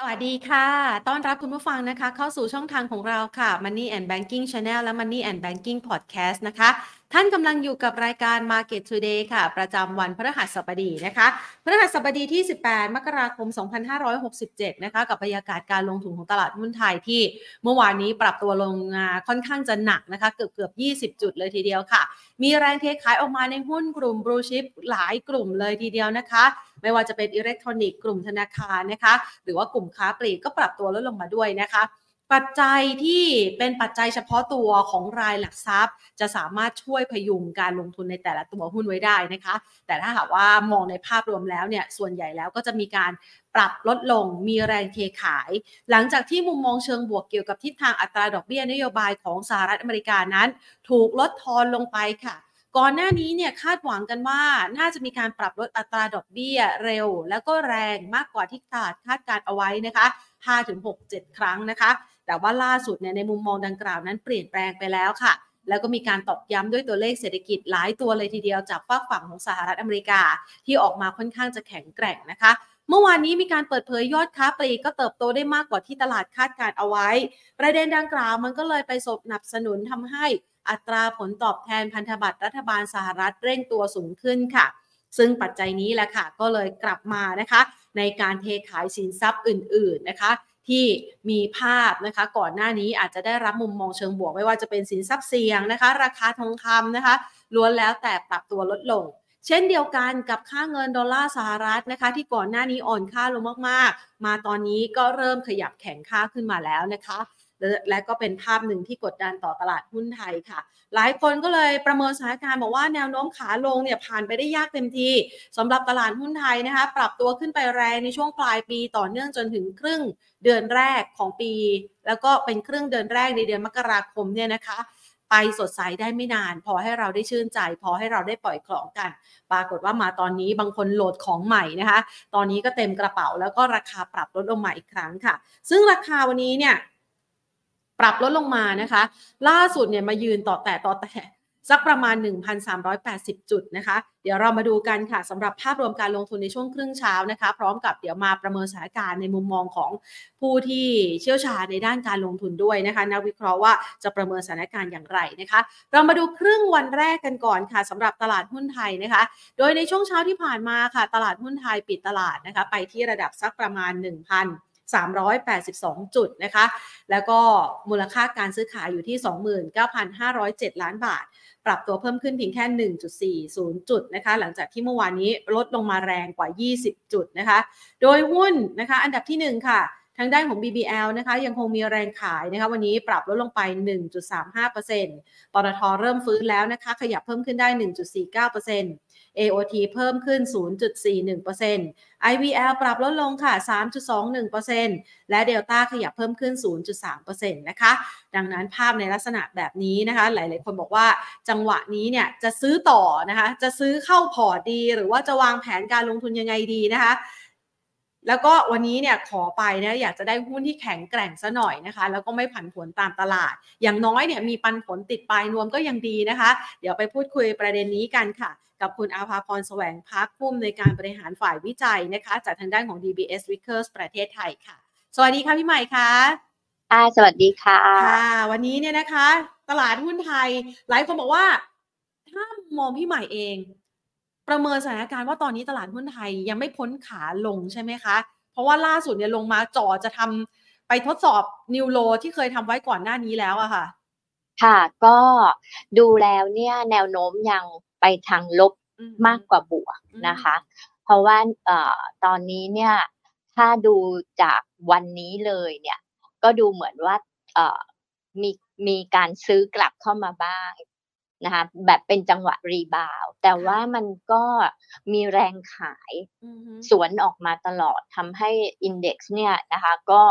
สวัสดีค่ะ ต้อนรับคุณผู้ฟังนะคะ เข้าสู่ช่องทางของเราค่ะ Money and Banking Channel และ Money and Banking Podcast นะคะ ท่านกำลังอยู่กับรายการ Market Today ค่ะ ประจำวันพฤหัสบดีนะคะพฤหัสบดีที่ 18 มกราคม 2567 นะคะ กับบรรยากาศการลงทุนของตลาดหุ้นไทยที่เมื่อวานนี้ปรับตัวลงมาค่อนข้างจะหนักนะคะ เกือบเกือบ 20 จุดเลยทีเดียวค่ะ มีแรงเทขายออกมาในหุ้นกลุ่มบลูชิพหลายกลุ่มเลยทีเดียวนะคะ ไม่ว่าจะเป็นอิเล็กทรอนิกส์กลุ่มธนาคารนะคะ หรือว่ากลุ่มค้าปลีกก็ปรับตัวลดลงมาด้วยนะคะปัจจัยที่เป็นปัจจัยเฉพาะตัวของรายหลักทรัพย์ จะสามารถช่วยพยุงการลงทุนในแต่ละตัวหุ้นไว้ได้นะคะ แต่ถ้าหากว่ามองในภาพรวมแล้วเนี่ยส่วนใหญ่แล้วก็จะมีการปรับลดลงมีแรงเทขาย หลังจากที่มุมมองเชิงบวกเกี่ยวกับทิศทางอัตราดอกเบี้ยนโยบายของสหรัฐอเมริกานั้น ถูกลดทอนลงไปค่ะ ก่อนหน้านี้เนี่ยคาดหวังกันว่าน่าจะมีการปรับลดอัตราดอกเบี้ยเร็ว แล้วก็แรงมากกว่าที่ตลาดคาดการเอาไว้นะคะ 5-6-7 ครั้งนะคะ แต่ว่าล่าสุดเนี่ยในมุมมองดังกล่าวนั้นเปลี่ยนแปลงไปแล้วค่ะ แล้วก็มีการตอกย้ำด้วยตัวเลขเศรษฐกิจหลายตัวเลยทีเดียวจากฝากฝั่งของสหรัฐอเมริกาที่ออกมาค่อนข้างจะแข็งแกร่งนะคะ เมื่อวานนี้มีการเปิดเผยยอดค้าปลีกก็เติบโตได้มากกว่าที่ตลาดคาดการเอาไว้ ประเด็นดังกล่าวมันก็เลยไปสนับสนุนทำให้อัตราผลตอบแทนพันธบัตรรัฐบาลสหรัฐเร่งตัวสูงขึ้นค่ะ ซึ่งปัจจัยนี้แหละค่ะ ก็เลยกลับมานะคะ ในการเทขายสินทรัพย์อื่น ๆนะคะ ที่มีภาพนะคะ ก่อนหน้านี้อาจจะได้รับมุมมองเชิงบวกไม่ว่าจะเป็นสินทรัพย์เสี่ยงนะคะ ราคาทองคำนะคะ ล้วนแล้วแต่ปรับตัวลดลง เช่นเดียวกันกับค่าเงินดอลลาร์สหรัฐนะคะที่ก่อนหน้านี้อ่อนค่าลงมากๆ มาตอนนี้ก็เริ่มขยับแข็งค่าขึ้นมาแล้วนะคะและก็เป็นภาพหนึ่งที่กดดันต่อตลาดหุ้นไทยค่ะ หลายคนก็เลยประเมินสถานการณ์บอกว่าแนวโน้มขาลงเนี่ยผ่านไปได้ยากเต็มทีสำหรับตลาดหุ้นไทยนะคะ ปรับตัวขึ้นไปแรงในช่วงปลายปีต่อเนื่องจนถึงครึ่งเดือนแรกของปี แล้วก็เป็นครึ่งเดือนแรกในเดือนมกราคมเนี่ยนะคะ ไปสดใสได้ไม่นาน พอให้เราได้ชื่นใจ พอให้เราได้ปล่อยของกัน ปรากฏว่ามาตอนนี้บางคนโหลดของใหม่นะคะ ตอนนี้ก็เต็มกระเป๋าแล้วก็ราคาปรับลดลงมาอีกครั้งค่ะ ซึ่งราคาวันนี้เนี่ยปรับลดลงมานะคะ ล่าสุดเนี่ยมายืนต่อแต่ต่อแต่ สักประมาณ 1,380 จุดนะคะ เดี๋ยวเรามาดูกันค่ะสำหรับภาพรวมการลงทุนในช่วงครึ่งเช้านะคะ พร้อมกับเดี๋ยวมาประเมินสถานการณ์ในมุมมองของผู้ที่เชี่ยวชาญในด้านการลงทุนด้วยนะคะนักวิเคราะห์ว่าจะประเมินสถานการณ์อย่างไรนะคะ เรามาดูครึ่งวันแรกกันก่อนค่ะสำหรับตลาดหุ้นไทยนะคะ โดยในช่วงเช้าที่ผ่านมาค่ะ ตลาดหุ้นไทยปิดตลาดนะคะ ไปที่ระดับสักประมาณ 1,000 382 จุดนะคะ แล้วก็มูลค่าการซื้อขายอยู่ที่ 29,507 ล้านบาท ปรับตัวเพิ่มขึ้นเพียงแค่ 1.40 จุดนะคะ หลังจากที่เมื่อวานนี้ลดลงมาแรงกว่า 20 จุดนะคะ โดยหุ้นนะคะ อันดับที่ 1 ค่ะทางด้านของ BBL นะคะยังคงมีแรงขายนะคะวันนี้ปรับลดลงไป 1.35%ปตทเริ่มฟื้นแล้วนะคะ ขยับเพิ่มขึ้นได้ 1.49% AOT เพิ่มขึ้น 0.41% IVL ปรับลดลงค่ะ 3.21%และ Delta ขยับเพิ่มขึ้น 0.3%นะคะ ดังนั้นภาพในลักษณะแบบนี้นะคะ หลาย ๆ คนบอกว่าจังหวะนี้เนี่ยจะซื้อต่อนะคะ จะซื้อเข้าพอร์ตดี หรือว่าจะวางแผนการลงทุนยังไงดีนะคะ แล้วก็วันนี้เนี่ยขอไปนะอยากจะได้หุ้นที่แข็งแกร่งซะหน่อยนะคะ แล้วก็ไม่ผันผวนตามตลาด อย่างน้อยเนี่ยมีปันผลติดปลายนวมก็ยังดีนะคะ เดี๋ยวไปพูดคุยประเด็นนี้กันค่ะ กับคุณอาภาพรแสวงพักผู้อำนวยการบริหารฝ่ายวิจัยนะคะ จากทางด้านของ DBS Vickers ประเทศไทยค่ะ สวัสดีค่ะพี่ใหม่ค่ะค่ะสวัสดีค่ะค่ะ วันนี้เนี่ยนะคะ ตลาดหุ้นไทย หลายคนบอกว่าถ้ามองพี่ใหม่เอง ประเมินสถานการณ์ว่าตอนนี้ตลาดหุ้นไทยยังไม่พ้นขาลงใช่ไหมคะ เพราะว่าล่าสุดเนี่ยลงมาจ่อจะทำไปทดสอบนิวโลที่เคยทำไว้ก่อนหน้านี้แล้วอะค่ะ ค่ะก็ดูแล้วเนี่ยแนวโน้มยังไปทางลบอืมมากกว่าบวกอืมนะคะ เพราะว่าเอ่อตอนนี้เนี่ยถ้าดูจากวันนี้เลยเนี่ย ก็ดูเหมือนว่าเอ่อมีมีการซื้อกลับเข้ามาบ้าง นะคะแบบเป็นจังหวะรีบาวด์แต่ว่ามันก็มีแรงขายอือฮึสวนออกมาตลอดทำให้ index เนี่ยนะคะก็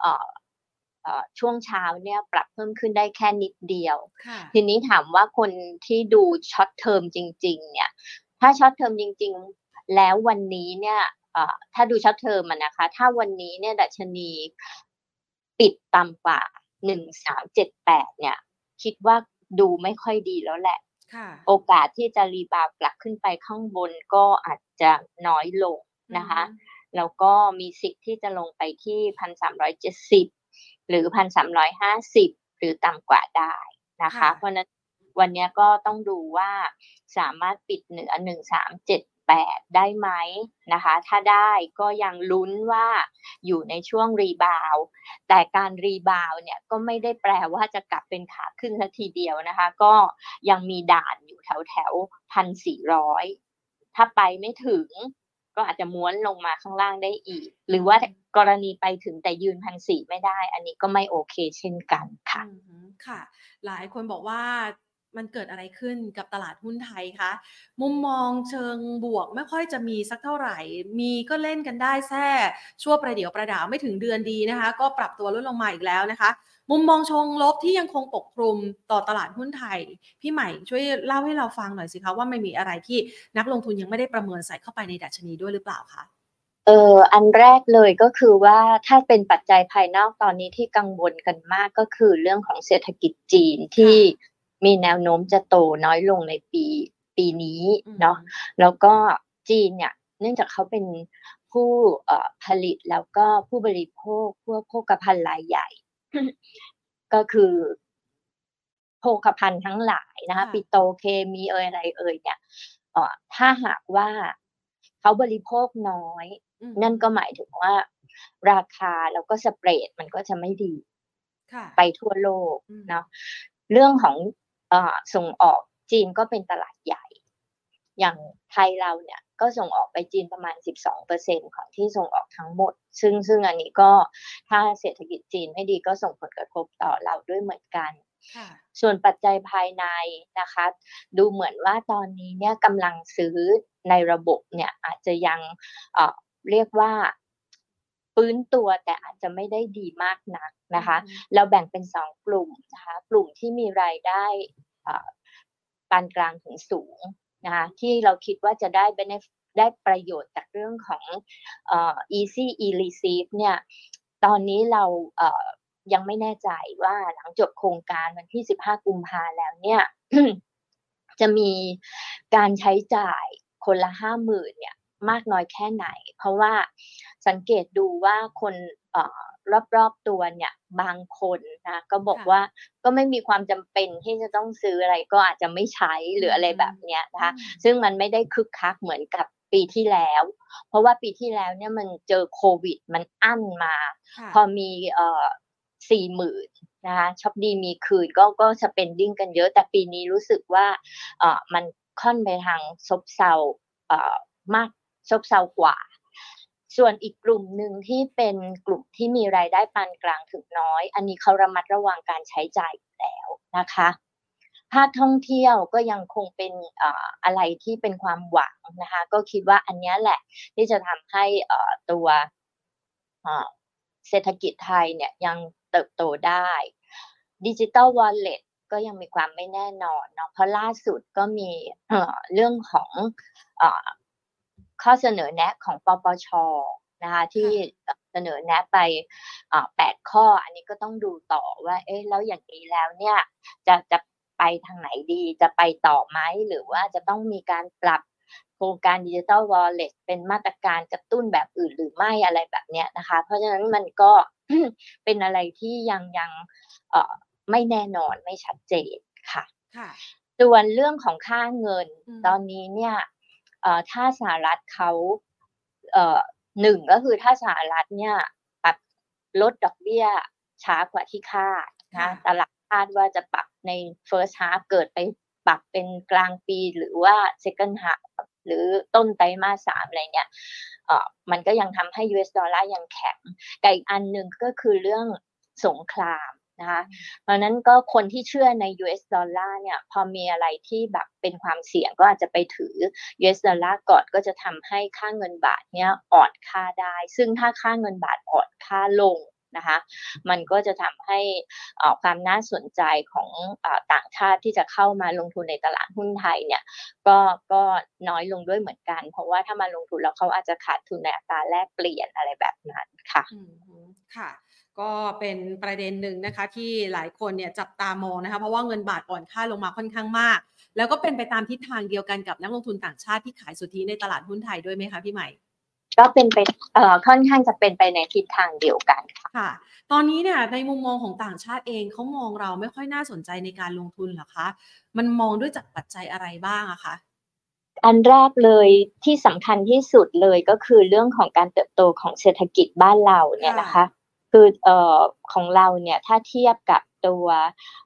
เอ่อเอ่อช่วงเช้าเนี่ยปรับเพิ่มขึ้นได้แค่นิดเดียวค่ะทีนี้ถามว่าคนที่ดู short term จริง ๆ เนี่ย ถ้า short term จริง ๆ แล้ววันนี้เนี่ยเอ่อถ้าดู short term อะนะคะ ถ้าวันนี้เนี่ยดัชนีปิดต่ำกว่าหนึ่งสามเจ็ดแปดเนี่ย คิดว่า ดูไม่ค่อยดีแล้วแหละค่ะโอกาสที่จะ rebound กลับขึ้นไปข้างบนก็อาจจะน้อยลงนะคะอืแล้วก็มีสิทธิ์ที่จะลงไปที่พันสามร้อยเจ็ดสิบหรือพันสามร้อยห้าสิบหรือต่ำกว่าได้นะคะค่ะเพราะฉะนั้นวันนี้ก็ต้องดูว่าสามารถปิดเหนือหนึ่งสามเจ็ด แปดได้ไหมนะคะ ถ้าได้ก็ยังลุ้นว่าอยู่ในช่วง rebound แต่การ rebound เนี่ยก็ไม่ได้แปลว่าจะกลับเป็นขาขึ้นทันทีเดียวนะคะ ก็ยังมีด่านอยู่แถวแถวพันสี่ร้อยถ้าไปไม่ถึงก็อาจจะม้วนลงมาข้างล่างได้อีก หรือว่ากรณีไปถึงแต่ยืนพันสี่ไม่ได้ อันนี้ก็ไม่โอเคเช่นกันค่ะค่ะ หลายคนบอกว่า มันเกิดอะไรขึ้นกับตลาดหุ้นไทยคะ มุมมองเชิงบวกไม่ค่อยจะมีสักเท่าไหร่ มีก็เล่นกันได้แค่ชั่วประเดี๋ยวประดาวไม่ถึงเดือนดีนะคะ ก็ปรับตัวลดลงมาอีกแล้วนะคะ มุมมองเชงลบที่ยังคงปกคลุมต่อตลาดหุ้นไทย พี่ใหม่ช่วยเล่าให้เราฟังหน่อยสิคะว่ามันมีอะไรที่นักลงทุนยังไม่ได้ประเมินใส่เข้าไปในดัชนีด้วยหรือเปล่าคะเอออันแรกเลยก็คือว่าถ้าเป็นปัจจัยภายนอกตอนนี้ที่กังวลกันมากก็คือเรื่องของเศรษฐกิจจีนที่ มีแนวโน้มจะโตน้อยลงในปีปีนี้เนาะแล้วก็จีนเนี่ยเนื่องจากเขาเป็นผู้เอ่อผลิตแล้วก็ผู้บริโภคพวกโภคภัณฑ์รายใหญ่ ก็คือโภคภัณฑ์ทั้งหลายนะคะค่ะปิโตรเคมีเอ่ยอะไรเอ่ยเนี่ยเอ่อถ้าหากว่าเขาบริโภคน้อยอืมนั่นก็หมายถึงว่า ราคาแล้วก็สเปรดมันก็จะไม่ดีค่ะไปทั่วโลกอืมเนาะเรื่องของเอ่อ ส่งออกจีนก็เป็นตลาดใหญ่ อย่างไทยเราเนี่ยก็ส่งออกไปจีนประมาณ 12%ของที่ส่งออกทั้งหมด ซึ่งซึ่งอันนี้ก็ถ้าเศรษฐกิจจีนไม่ดีก็ส่งผลกระทบต่อเราด้วยเหมือนกันค่ะส่วนปัจจัยภายในนะคะ ดูเหมือนว่าตอนนี้เนี่ยกำลังซื้อในระบบเนี่ยอาจจะยังเอ่อเรียกว่า ฟื้นตัวแต่อาจจะไม่ได้ดีมากนักนะคะอืมเราแบ่งเป็นสองกลุ่มนะคะกลุ่มที่มีรายได้เอ่อปานกลางถึงสูงนะคะที่เราคิดว่าจะได้ benefit ได้ประโยชน์จากเรื่องของเอ่อ easy e receive เนี่ยตอนนี้เราเอ่อยังไม่แน่ใจว่าหลังจบโครงการวันที่ 15 กุมภาแล้วเนี่ยจะมีการใช้จ่ายคนละห้าหมื่นเนี่ย มากน้อยแค่ไหน เพราะว่าสังเกตดูว่าคนเอ่อรอบๆตัวเนี่ยบางคนนะก็บอกค่ะว่าก็ไม่มีความจำเป็นที่จะต้องซื้ออะไรก็อาจจะไม่ใช้หรืออะไรแบบเนี้ยนะคะอืมซึ่งมันไม่ได้คึกคักเหมือนกับปีที่แล้ว เพราะว่าปีที่แล้วเนี่ยมันเจอโควิดมันอั้นมาค่ะพอมีเอ่อสี่หมื่นนะคะช็อปดีมีคืนก็ก็ spending กันเยอะ แต่ปีนี้รู้สึกว่าเอ่อมันค่อนไปทางซบเซาเอ่อมาก ซบเซากว่า ส่วนอีกกลุ่มหนึ่งที่เป็นกลุ่มที่มีรายได้ปานกลางถึงน้อย อันนี้เขาระมัดระวังการใช้จ่ายแล้วนะคะภาคท่องเที่ยวก็ยังคงเป็นอะไรที่เป็นความหวังนะคะก็คิดว่าอันนี้แหละที่จะทำให้ตัวเศรษฐกิจไทยเนี่ยยังเติบโตได้ดิจิ t a ลวอลเล็ตก็ยังมีความไม่แน่นอนเนาะเพราะล่าสุดก็มีเรื่องของ ข้อเสนอแนะของปปชนะคะที่เสนอแนะไปเอ่อแปดข้อ อันนี้ก็ต้องดูต่อว่า เอ๊ะแล้วอย่างนี้แล้วเนี่ยจะจะไปทางไหนดีจะไปต่อไหมหรือว่าจะต้องมีการปรับโครงการดิจิ t a ลวอลเล็ตเป็นมาตรการกระตุ้นแบบอื่นหรือไม่อะไรแบบเนี้ยนะคะ เพราะฉะนั้นมันก็เป็นอะไรที่ยังยังเอ่อไม่แน่นอนไม่ชัดเจนค่ะค่ะ ส่วนเรื่องของค่าเงินอืมตอนนี้เนี่ยเอ่อ ถ้าสหรัฐเขาเอ่อหนึ่งก็คือถ้าสหรัฐเนี่ยปรับลดดอกเบี้ยช้ากว่าที่คาดนะตลาดคาดว่าจะปรับใน first half เกิดไปปรับเป็นกลางปีหรือว่า second half หรือต้นไตรมาสสามอะไรเนี่ยเอ่อมันก็ยังทำให้ US ดอลลาร์ยังแข็งแต่อีกอันหนึ่งก็คือเรื่องสงคราม นะคะเพราะฉะนั้นก็คนที่เชื่อใน US ดอลลาร์เนี่ยพอมีอะไรที่แบบเป็นความเสี่ยงก็อาจจะไปถือ US ดอลลาร์ก่อนก็จะทำให้ค่าเงินบาทเนี่ยอ่อนค่าได้ ซึ่งถ้าค่าเงินบาทอ่อนค่าลงนะคะ มันก็จะทำให้เอ่อความน่าสนใจของเออต่างชาติที่จะเข้ามาลงทุนในตลาดหุ้นไทยเนี่ยก็ก็น้อยลงด้วยเหมือนกัน เพราะว่าถ้ามาลงทุนแล้วเขาอาจจะขาดทุนในอัตราแลกเปลี่ยนอะไรแบบนั้นค่ะอืมฮึค่ะ ก็เป็นประเด็นหนึ่งนะคะที่หลายคนเนี่ยจับตามองนะคะเพราะว่าเงินบาทอ่อนค่าลงมาค่อนข้างมาก แล้วก็เป็นไปตามทิศทางเดียวกันกับนักลงทุนต่างชาติที่ขายสุทธิในตลาดหุ้นไทยด้วยไหมคะพี่ใหม่ก็เป็นไปเอ่อค่อนข้างจะเป็นไปในทิศทางเดียวกันค่ะค่ะ ตอนนี้เนี่ยในมุมมองของต่างชาติเองเขามองเราไม่ค่อยน่าสนใจในการลงทุนเหรอคะมันมองด้วยจากปัจจัยอะไรบ้างอะคะอันแรกเลยที่สำคัญที่สุดเลยก็คือเรื่องของการเติบโตของเศรษฐกิจบ้านเราเนี่ยนะคะ คือเอ่อของเราเนี่ยถ้าเทียบกับตัว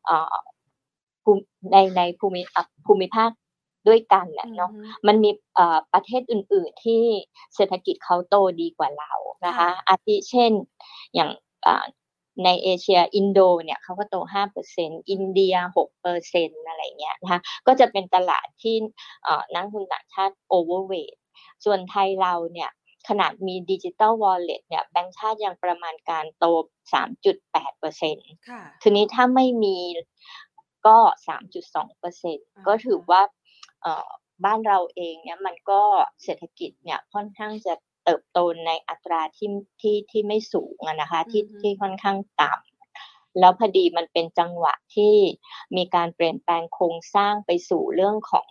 เอ่อภูมิในในภูมิอะภูมิภาคด้วยกันเนี่ยเนาะอือฮึมันมีเอ่อประเทศอื่น ๆที่เศรษฐกิจเขาโตดีกว่าเรานะคะค่ะอาทิเช่นอย่างอ่าในเอเชียอินโดเนี่ยเขาก็โต 5%อินเดีย 6%อะไรเงี้ยนะคะก็จะเป็นตลาดที่เอ่อนักลงทุนต่างชาติ overweight ส่วนไทยเราเนี่ย ขนาดมีดิจิ t a ลวอลเล็ตเนี่ยแบงก์ชาติยังประมาณการโต 3.8%ค่ะทีนี้ถ้าไม่มีก็ 3.2%ก็ถือว่าเอ่อบ้านเราเองเนี่ยมันก็เศรษฐกิจเนี่ยค่อนข้างจะเติบโตในอัตราที่ที่ที่ไม่สูงอะนะคะที่อือฮึที่ค่อนข้างต่ำ แล้วพอดีมันเป็นจังหวะที่มีการเปลี่ยนแปลงโครงสร้างไปสู่เรื่องของ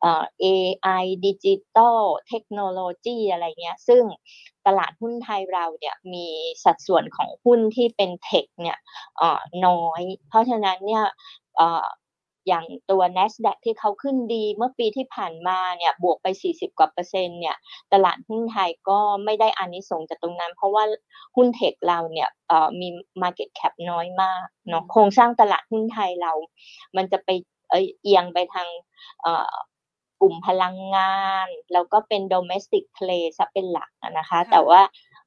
เอ่อ AI ดิจิตอลเทคโนโลยีอะไรเงี้ย ซึ่งตลาดหุ้นไทยเราเนี่ยมีสัดส่วนของหุ้นที่เป็น tech เนี่ยอ่อน้อย เพราะฉะนั้นเนี่ย อ่ออย่างตัว NASDAQ ที่เขาขึ้นดีเมื่อปีที่ผ่านมาเนี่ยบวกไป 40 กว่าเปอร์เซ็นต์เนี่ยตลาดหุ้นไทยก็ไม่ได้อานิสงส์จากตรงนั้น เพราะว่าหุ้นเทคเราเนี่ยเอ่อมี Market Cap น้อยมากเนาะอืมโครงสร้างตลาดหุ้นไทยเรา มันจะไปเอยเอียงไปทางเอ่อกลุ่มพลังงาน แล้วก็เป็น domestic play ซะเป็นหลักอะนะคะ แต่ว่า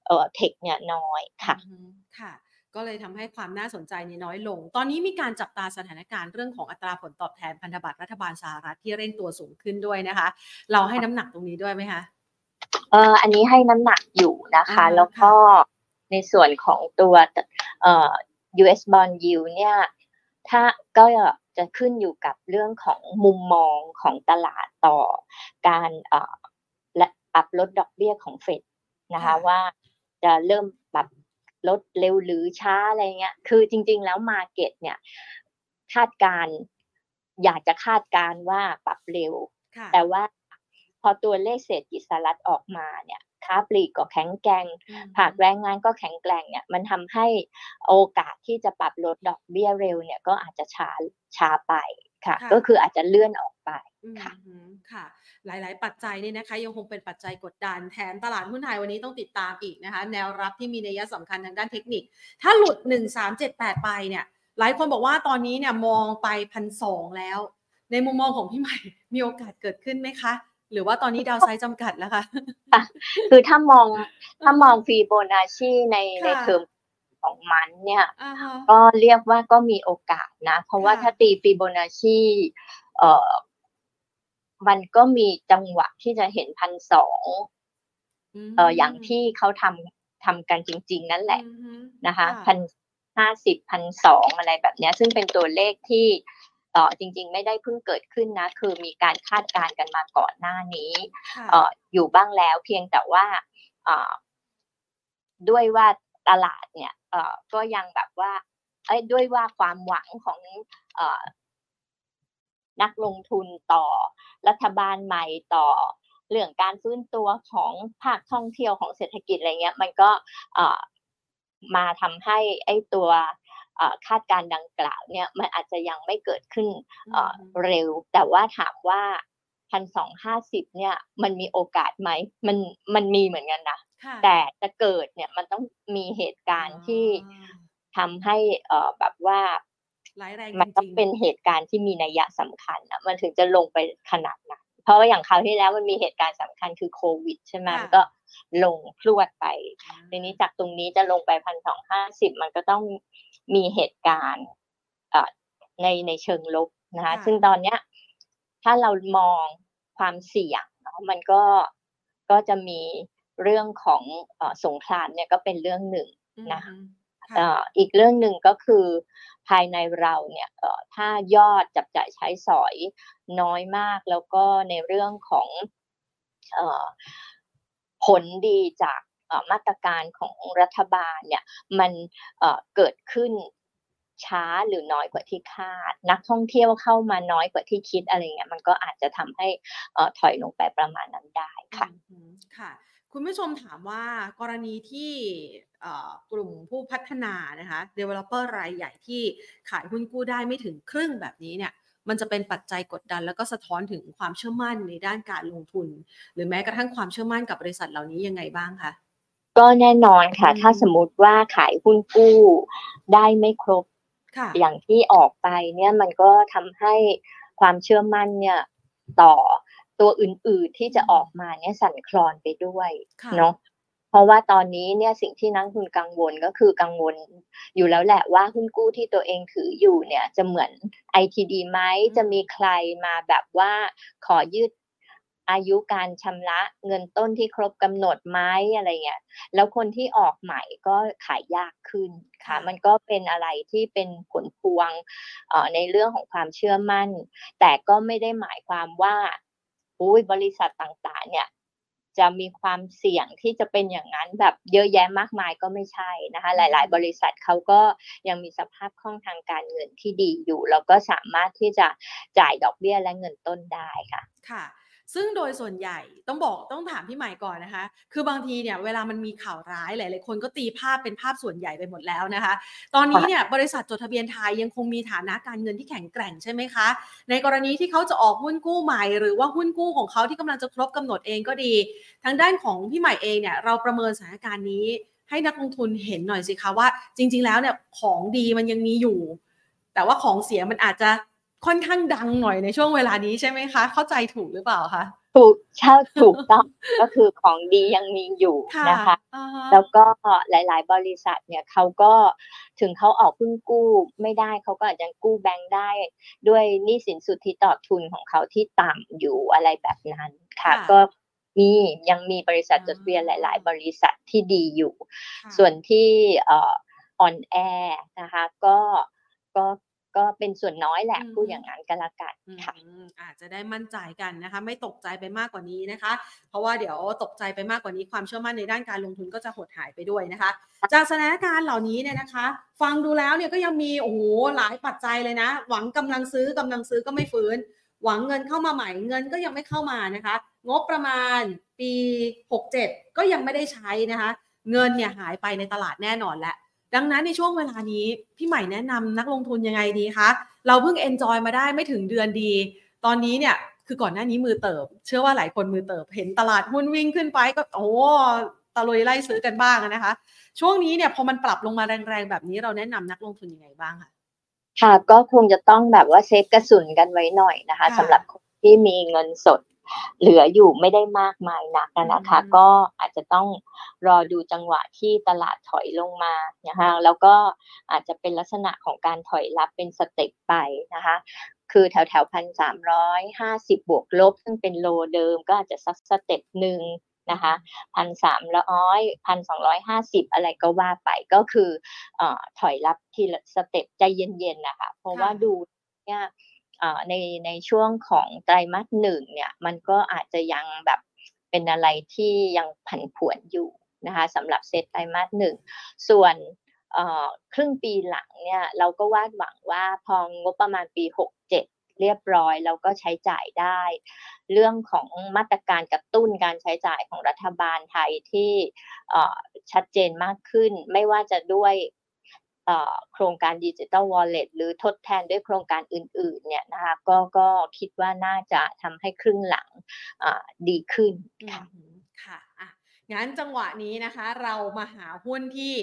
เอ่อเทคเนี่ยน้อยค่ะอือฮึค่ะ ก็เลยทำให้ความน่าสนใจเนี่ยน้อยลง ตอนนี้มีการจับตาสถานการณ์เรื่องของอัตราผลตอบแทนพันธบัตรรัฐบาลสหรัฐที่เร่งตัวสูงขึ้นด้วยนะคะ เราให้น้ำหนักตรงนี้ด้วยไหมคะเอออันนี้ให้น้ำหนักอยู่นะคะอ่าแล้วก็ในส่วนของตัวเอ่อ US bond yield เนี่ย ถ้าก็จะขึ้นอยู่กับเรื่องของมุมมองของตลาดต่อการเอ่อและปรับลดดอกเบี้ยของเฟดนะคะค่ะว่าจะเริ่มปรับ ลดเร็วหรือช้าอะไรเงี้ย คือจริง ๆ แล้วมาเก็ตเนี่ยคาดการณ์อยากจะคาดการณ์ว่าปรับเร็วค่ะแต่ว่าพอตัวเลขเศรษฐกิจสหรัฐออกมาเนี่ยค้าปลีกก็แข็งแกร่งอืมภาคแรงงานก็แข็งแกร่งเนี่ยมันทำให้โอกาสที่จะปรับลดดอกเบี้ยเร็วเนี่ยก็อาจจะช้าช้าไป ค่ะค่ะ ก็คืออาจจะเลื่อนออกไปอืมค่ะฮึค่ะ หลาย ๆ ปัจจัยเนี่ยนะคะยังคงเป็นปัจจัยกดดันแถมตลาดหุ้นไทยวันนี้ต้องติดตามอีกนะคะ แนวรับที่มีนัยสำคัญทางด้านเทคนิค ถ้าหลุด 1378 ไปเนี่ย หลายคนบอกว่าตอนนี้เนี่ยมองไปพันสองแล้ว ในมุมมองของพี่ใหม่มีโอกาสเกิดขึ้นไหมคะหรือว่าตอนนี้ downside จำกัดแล้วคะคือถ้ามองถ้ามองฟีโบนัชชีในในค่ะเทอม ของมันเนี่ยอ่าฮะก็เรียกว่าก็มีโอกาสนะ เพราะว่าค่ะถ้าตีฟีโบนัชชีเอ่อมันก็มีจังหวะที่จะเห็นพันสองมเอ่ออย่างที่เขาทำทำกันจริง ๆ นั่นแหละอือฮึนะคะพันห้าสิบพันสองอะไรแบบเนี้ยซึ่งเป็นตัวเลขที่เอ่อจริง ๆ ไม่ได้เพิ่งเกิดขึ้นนะ คือมีการคาดการณ์กันมาก่อนหน้านี้ค่ะเอ่ออยู่บ้างแล้วเพียงแต่ว่าเอ่อด้วยว่าตลาดเนี่ยเอ่อ ก็ยังแบบว่าเอ้ยด้วยว่าความหวังของเอ่อนักลงทุนต่อรัฐบาลใหม่ต่อเรื่องการฟื้นตัวของภาคท่องเที่ยวของเศรษฐกิจอะไรเงี้ย มันก็เอ่อมาทำให้ไอ้ตัวเอ่อคาดการณ์ดังกล่าวเนี่ยมันอาจจะยังไม่เกิดขึ้นเอ่อเร็ว แต่ว่าถามว่าพันสองห้าสิบเนี่ยมันมีโอกาสไหมมันมันมีเหมือนกันนะค่ะแต่จะเกิดเนี่ยมันต้อง มีเหตุการณ์ที่อ่าทำให้เอ่อแบบว่าร้ายแรงมันจต้องริงๆเป็นเหตุการณ์ที่มีนัยยะสำคัญนะมันถึงจะลงไปขนาดนั้นเพราะว่าอย่างคราวที่แล้วมันมีเหตุการณ์สำคัญคือโควิด ใช่ไหมค่ะมันก็ลงพรวดไปอ่าทีนี้จากตรงนี้จะลงไปพันสองห้าสิบมันก็ต้องมีเหตุการณ์เอ่อในในเชิงลบนะคะซึ่งตอนเนี้ย ถ้าเรามองความเสี่ยงเนาะมันก็ก็จะมี เรื่องของเอ่อสงครามเนี่ยก็เป็นเรื่องหนึ่งนะอืมเอ่ค่ะออีกเรื่องหนึ่งก็คือภายในเราเนี่ยเอ่อถ้ายอดจับจ่ายใช้สอยน้อยมากแล้วก็ในเรื่องของเอ่อผลดีจากเอ่อมาตรการของรัฐบาลเนี่ยมันเอ่อเกิดขึ้นช้าหรือน้อยกว่าที่คาด นักท่องเที่ยวเข้ามาน้อยกว่าที่คิดอะไรเงี้ยมันก็อาจจะทำให้เอ่อถอยลงไปประมาณนั้นได้ค่ะอืมค่ะ คุณผู้ชมถามว่ากรณีที่กลุ่มผู้พัฒนานะคะ developer รายใหญ่ที่ขายหุ้นกู้ได้ไม่ถึงครึ่งแบบนี้เนี่ยมันจะเป็นปัจจัยกดดัน แล้วก็สะท้อนถึงความเชื่อมั่นในด้านการลงทุน หรือแม้กระทั่งความเชื่อมั่นกับบริษัทเหล่านี้ยังไงบ้างคะก็แน่นอนค่ะ ถ้าสมมติว่าขายหุ้นกู้ได้ไม่ครบอย่างที่ออกไปเนี่ยมันก็ทำให้ความเชื่อมั่นเนี่ยต่อ ตัวอื่นๆที่จะออกมาเนี่ยสั่นคลอนไปด้วยเนาะเพราะว่าตอนนี้เนี่ยสิ่งที่นักทุนกังวลก็คือกังวลอยู่แล้วแหละว่าหุ้นกู้ที่ตัวเองถืออยู่เนี่ยจะเหมือน ITD ไหมจะมีใครมาแบบว่าขอยืดอายุการชำระเงินต้นที่ครบกำหนดไหมอะไรเงี้ย แล้วคนที่ออกใหม่ก็ขายยากขึ้นค่ะ มันก็เป็นอะไรที่เป็นผลพวงในเรื่องของความเชื่อมั่น แต่ก็ไม่ได้หมายความว่า อุ้ยบริษัทต่างๆ เนี่ย จะมีความเสี่ยงที่จะเป็นอย่างนั้นแบบเยอะแยะมากมายก็ไม่ใช่นะคะ หลาย ๆ บริษัทเขาก็ยังมีสภาพคล่องทางการเงินที่ดีอยู่ แล้วก็สามารถที่จะจ่ายดอกเบี้ยและเงินต้นได้ค่ะ ค่ะ ซึ่งโดยส่วนใหญ่ต้องบอกต้องถามพี่ใหม่ก่อนนะคะ คือบางทีเนี่ยเวลามันมีข่าวร้ายหลายๆคนก็ตีภาพเป็นภาพส่วนใหญ่ไปหมดแล้วนะคะ ตอนนี้เนี่ยบริษัทจดทะเบียนไทยยังคงมีฐานะการเงินที่แข็งแกร่งใช่ไหมคะ ในกรณีที่เขาจะออกหุ้นกู้ใหม่ หรือว่าหุ้นกู้ของเขาที่กำลังจะครบกำหนดเองก็ดี ทางด้านของพี่ใหม่เองเนี่ยเราประเมินสถานการณ์นี้ ให้นักลงทุนเห็นหน่อยสิคะว่า จริง ๆ แล้วเนี่ยของดีมันยังมีอยู่ แต่ว่าของเสียมันอาจจะ ค่อนข้างดังหน่อยในช่วงเวลานี้ใช่ไหมคะ เข้าใจถูกหรือเปล่าคะถูกเช่าถูกต้องก็คือของดียังมีอยู่นะคะ แล้วก็หลาย ๆ บริษัทเนี่ยเขาก็ถึงเขาออกพึ่งกู้ไม่ได้เขาก็อาจจะกู้แบงค์ได้ ด้วยนี่สินสุทธิต่อทุนของเขาที่ต่ำอยู่อะไรแบบนั้นค่ะ ก็มียังมีบริษัทจดทะเบียนหลาย ๆ บริษัทที่ดีอยู่ ส่วนที่อ่อนแอนะคะ ก็ก็ ก็เป็นส่วนน้อยแหละพูดอย่างนั้นกันละกันค่ะอาจจะได้มั่นใจกันนะคะ ไม่ตกใจไปมากกว่านี้นะคะ เพราะว่าเดี๋ยวตกใจไปมากกว่านี้ความเชื่อมั่นในด้านการลงทุนก็จะหดหายไปด้วยนะคะ จากสถานการณ์เหล่านี้เนี่ยนะคะ ฟังดูแล้วเนี่ยก็ยังมีโอ้โหหลายปัจจัยเลยนะ หวังกำลังซื้อกำลังซื้อก็ไม่ฟื้น หวังเงินเข้ามาใหม่เงินก็ยังไม่เข้ามานะคะ งบประมาณปี 67 ก็ยังไม่ได้ใช้นะคะ เงินเนี่ยหายไปในตลาดแน่นอนแล้ว ดังนั้นในช่วงเวลานี้พี่ใหม่แนะนำนักลงทุนยังไงดีคะ เราเพิ่งเอนจอยมาได้ไม่ถึงเดือนดี ตอนนี้เนี่ยคือก่อนหน้านี้มือเติบ เชื่อว่าหลายคนมือเติบ เห็นตลาดหุ้นวิ่งขึ้นไปก็โอ้ตะลุยไล่ซื้อกันบ้างนะคะ ช่วงนี้เนี่ยพอมันปรับลงมาแรงๆแบบนี้เราแนะนำนักลงทุนยังไงบ้างคะค่ะก็คงจะต้องแบบว่า save กระสุนกันไว้หน่อยนะคะสำหรับคนที่มีเงินสด เหลืออยู่ไม่ได้มากมายนักนะคะ ก็อาจจะต้องรอดูจังหวะที่ตลาดถอยลงมานะคะแล้วก็อาจจะเป็นลักษณะของการถอยรับเป็น step ไปนะคะ คือแถวแถวพันสามร้อยห้าสิบบวกลบ ซึ่งเป็น lowเดิมก็อาจจะสัก step หนึ่งนะคะพันสามร้อยพันสองร้อยห้าสิบอะไรก็ว่าไปก็คือถอยรับทีละ step ใจเย็นๆนะคะ เพราะว่าดูเนี่ย ในในช่วงของไตรมาสหนึ่งเนี่ยมันก็อาจจะยังแบบเป็นอะไรที่ยังผันผวนอยู่นะคะสำหรับเซตไตรมาสหนึ่งส่วนครึ่งปีหลังเนี่ยเราก็วาดหวังว่าพองบประมาณปี 67 เรียบร้อยแล้วก็ใช้จ่ายได้ เรื่องของมาตรการกระตุ้นการใช้จ่ายของรัฐบาลไทยที่ชัดเจนมากขึ้น ไม่ว่าจะด้วย โครงการดิจิตอลวอลเล็ตหรือทดแทนด้วยโครงการอื่นๆเนี่ยนะคะก็ก็คิดว่าน่าจะทำให้ครึ่งหลังดีขึ้นค่ะค่ะอะงั้นจังหวะนี้นะคะ เรามาหาหุ้นที่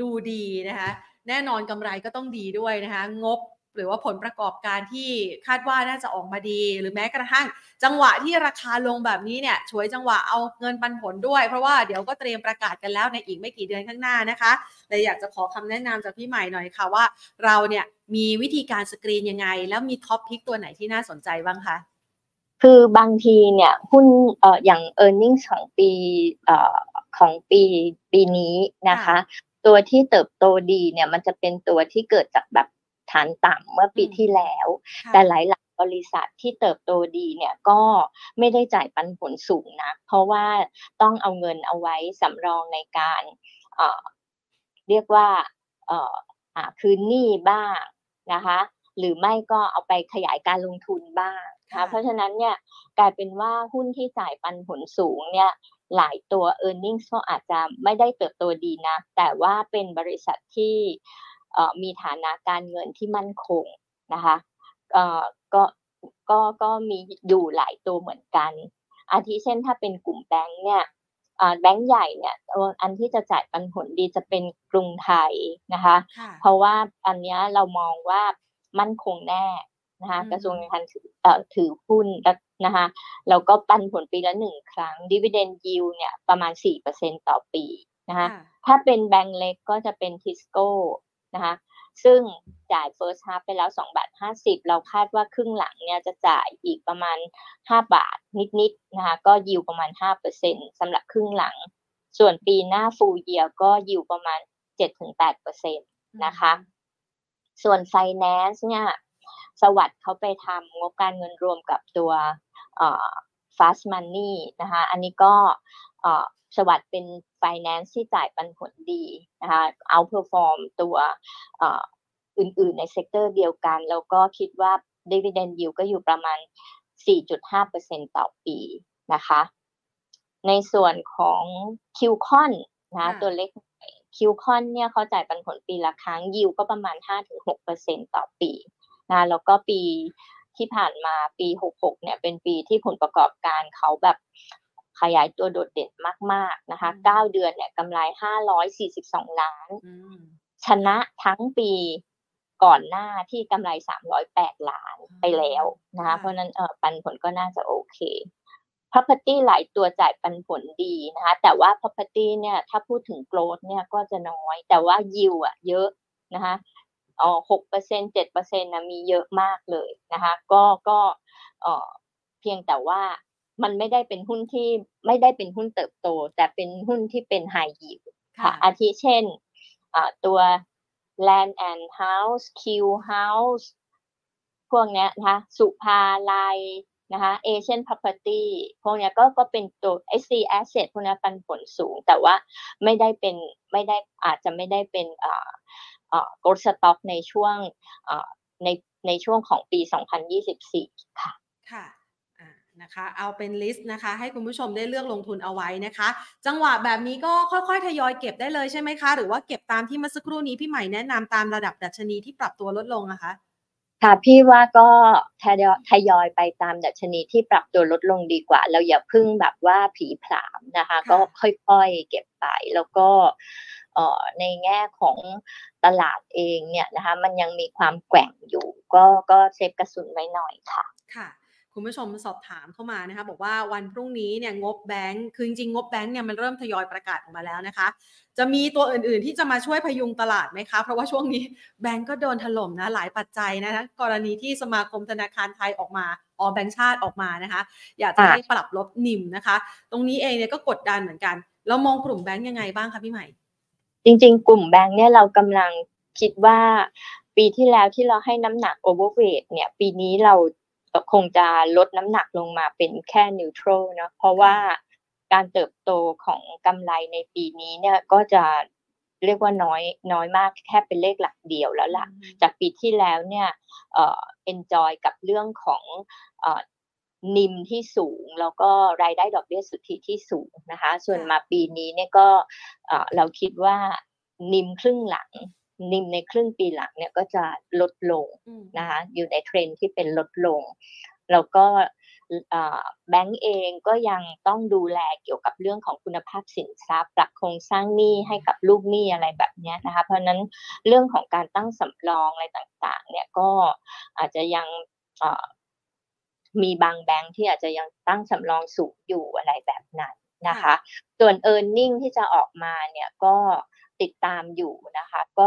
ดูดีนะคะ แน่นอนกำไรก็ต้องดีด้วยนะคะ งบ หรือว่าผลประกอบการที่คาดว่าน่าจะออกมาดี หรือแม้กระทั่ง จังหวะที่ราคาลงแบบนี้เนี่ยช่วยจังหวะเอาเงินปันผลด้วย เพราะว่าเดี๋ยวก็เตรียมประกาศกันแล้วในอีกไม่กี่เดือนข้างหน้านะคะเลยอยากจะขอคำแนะนำจากพี่ใหม่หน่อยค่ะว่า เราเนี่ยมีวิธีการสกรีนยังไง แล้วมี top pick ตัวไหนที่น่าสนใจบ้างคะคือบางทีเนี่ยหุ้นเอ่ออย่าง e a r n i n g ของปีเอ่อของปีปีนี้นะคะ ตัวที่เติบโตดีเนี่ยมันจะเป็นตัวที่เกิดจากแบบ ฐานต่ำเมื่อปีที่แล้ว แต่หลายหลายบริษัทที่เติบโตดีเนี่ยก็ไม่ได้จ่ายปันผลสูงนะ เพราะว่าต้องเอาเงินเอาไว้สำรองในการเเรียกว่าคืนหนี้บ้างนะคะหรือไม่ก็เอาไปขยายการลงทุนบ้างนะเพราะฉะนั้นเนี่ยกลายเป็นว่าหุ้นที่จ่ายปันผลสูงเนี่ยหลายตัว e a r n i n g ก็อาจจะไม่ได้เติบโตดีนะ แต่ว่าเป็นบริษัทที่ มีฐานะการเงินที่มั่นคงนะคะก็ก็ก็มีอยู่หลายตัวเหมือนกัน อาทิเช่นถ้าเป็นกลุ่มแบงค์เนี่ยแบงค์ใหญ่เนี่ยอันที่จะจ่ายปันผลดีจะเป็นกรุงไทยนะคะ เพราะว่าอันนี้เรามองว่ามั่นคงแน่นะคะกระทรวงการคลังถือหุ้นนะคะแล้วก็ปันผลปีละหนึ่งครั้งดิวเดนยิวเนี่ยประมาณสี่เปอร์เซ็นต่อปีนะคะถ้าเป็นแบงก์เล็กก็จะเป็นทิสโก้ นะคะ ซึ่งจ่าย first half ไปแล้ว2บาท50 เราคาดว่าครึ่งหลังเนี่ยจะจ่ายอีกประมาณ 5 บาทนิดๆนะคะก็ยิวประมาณ 5%สำหรับครึ่งหลัง ส่วนปีหน้า full year ก็ยิวประมาณ 7-8%นะคะส่วน finance เนี่ย SAWAD เขาไปทำงบการเงินรวมกับตัว Fast Money นะคะ อันนี้ก็ SAWAD เป็น finance ที่จ่ายปันผลดีนะคะ outperform ตัวอื่นๆ ใน sector เดียวกัน แล้วก็คิดว่า dividend yield ก็อยู่ประมาณ 4.5%ต่อปีนะคะ ในส่วนของ q c o n นะตัวเล็กคิวคอนเนี่ยเขาจ่ายปันผลปีละครั้งยิวก็ประมาณ 5-6%ต่อปีนะแล้วก็ปีที่ผ่านมาปี 66 เนี่ยเป็นปีที่ผลประกอบการเขาแบบ ขยายตัวโดดเด่นมาก ๆ นะคะ 9 เดือนเนี่ยกำไร 542 ล้าน ชนะทั้งปีก่อนหน้าที่กำไร 308 ล้านไปแล้วนะคะ เพราะนั้นเออปันผลก็น่าจะโอเค property หลายตัวจ่ายปันผลดีนะคะ แต่ว่า property เนี่ยถ้าพูดถึง growth เนี่ยก็จะน้อย แต่ว่า yield อะเยอะนะคะอ๋อหกเปอร์เซ็นเจ็ดเปอร์เซ็นต์นะมีเยอะมากเลยนะคะ ก็ก็เอ่อเพียงแต่ว่า มันไม่ได้เป็นหุ้นที่ไม่ได้เป็นหุ้นเติบโต แต่เป็นหุ้นที่เป็นไฮยิวค่ะอาทิเช่นตัว Land and House Q House พวกนี้นะคะสุภาลัยนะคะ Asian Property พวกนี้ก็ก็เป็นตัว SC Asset พวกนี้ปันผลสูง แต่ว่าไม่ได้เป็นไม่ได้อาจจะไม่ได้เป็นอ่าโกลด์สต็อกในช่วงในในช่วงของปี 2024 ค่ะ ค่ะ นะคะเอาเป็นลิสต์นะคะ ให้คุณผู้ชมได้เลือกลงทุนเอาไว้นะคะ จังหวะแบบนี้ก็ค่อยๆ ทยอยเก็บได้เลยใช่ไหมคะ หรือว่าเก็บตามที่เมื่อสักครู่นี้พี่ใหม่แนะนำตามระดับดัชนีที่ปรับตัวลดลงนะคะ ค่ะพี่ว่าก็ทยอยไปตามดัชนีที่ปรับตัวลดลงดีกว่า เราอย่าพึ่งแบบว่าผีผามนะคะ ก็ค่อยๆเก็บไปแล้วก็ในแง่ของตลาดเองเนี่ยนะคะ มันยังมีความแกว่งอยู่ ก็ก็เซฟกระสุนไว้หน่อยค่ะค่ะ คุณผู้ชมสอบถามเข้ามานะคะบอกว่าวันพรุ่งนี้เนี่ยงบแบงค์คือจริงงบแบงค์เนี่ยมันเริ่มทยอยประกาศออกมาแล้วนะคะ จะมีตัวอื่นๆที่จะมาช่วยพยุงตลาดไหมคะ เพราะว่าช่วงนี้แบงค์ก็โดนถล่มนะหลายปัจจัยนะคะกรณีที่สมาคมธนาคารไทยออกมาออแบงค์ชาติออกมานะคะ อยากจะให้ปรับลบนิมนะคะ ตรงนี้เองเนี่ยก็กดดันเหมือนกันเรามองกลุ่มแบงค์ยังไงบ้างคะพี่ใหม่ จริง ๆ กลุ่มแบงค์เนี่ยเรากำลังคิดว่าปีที่แล้วที่เราให้น้ำหนักโอเวอร์เวทเนี่ย ปีนี้เรา คงจะลดน้ำหนักลงมาเป็นแค่นิวทรัลเนาะเพราะว่าการเติบโตของกำไรในปีนี้เนี่ยก็จะเรียกว่าน้อยน้อยมากแค่เป็นเลขหลักเดียวแล้วล่ะ จากปีที่แล้วเนี่ยเอ่อ enjoy กับเรื่องของเอ่อนิมที่สูงแล้วก็รายได้ดอกเบี้ยสุทธิที่สูงนะคะ ส่วนมาปีนี้เนี่ยก็เราคิดว่านิมครึ่งหลัง นิมในครึ่งปีหลังเนี่ยก็จะลดลงนะคะอยู่ในเทรนที่เป็นลดลง แล้วก็แบงก์เองก็ยังต้องดูแลเกี่ยวกับเรื่องของคุณภาพสินทรัพย์ปรับโครงสร้างหนี้ให้กับลูกหนี้อะไรแบบนี้นะคะเพราะนั้นเรื่องของการตั้งสำรองอะไรต่างๆ เนี่ยก็อาจจะยังมีบางแบงค์ที่อาจจะยังตั้งสำรองสูงอยู่อะไรแบบนั้นนะคะ ส่วน e a r n i n g ที่จะออกมาเนี่ยก็ ติดตามอยู่นะคะ ก็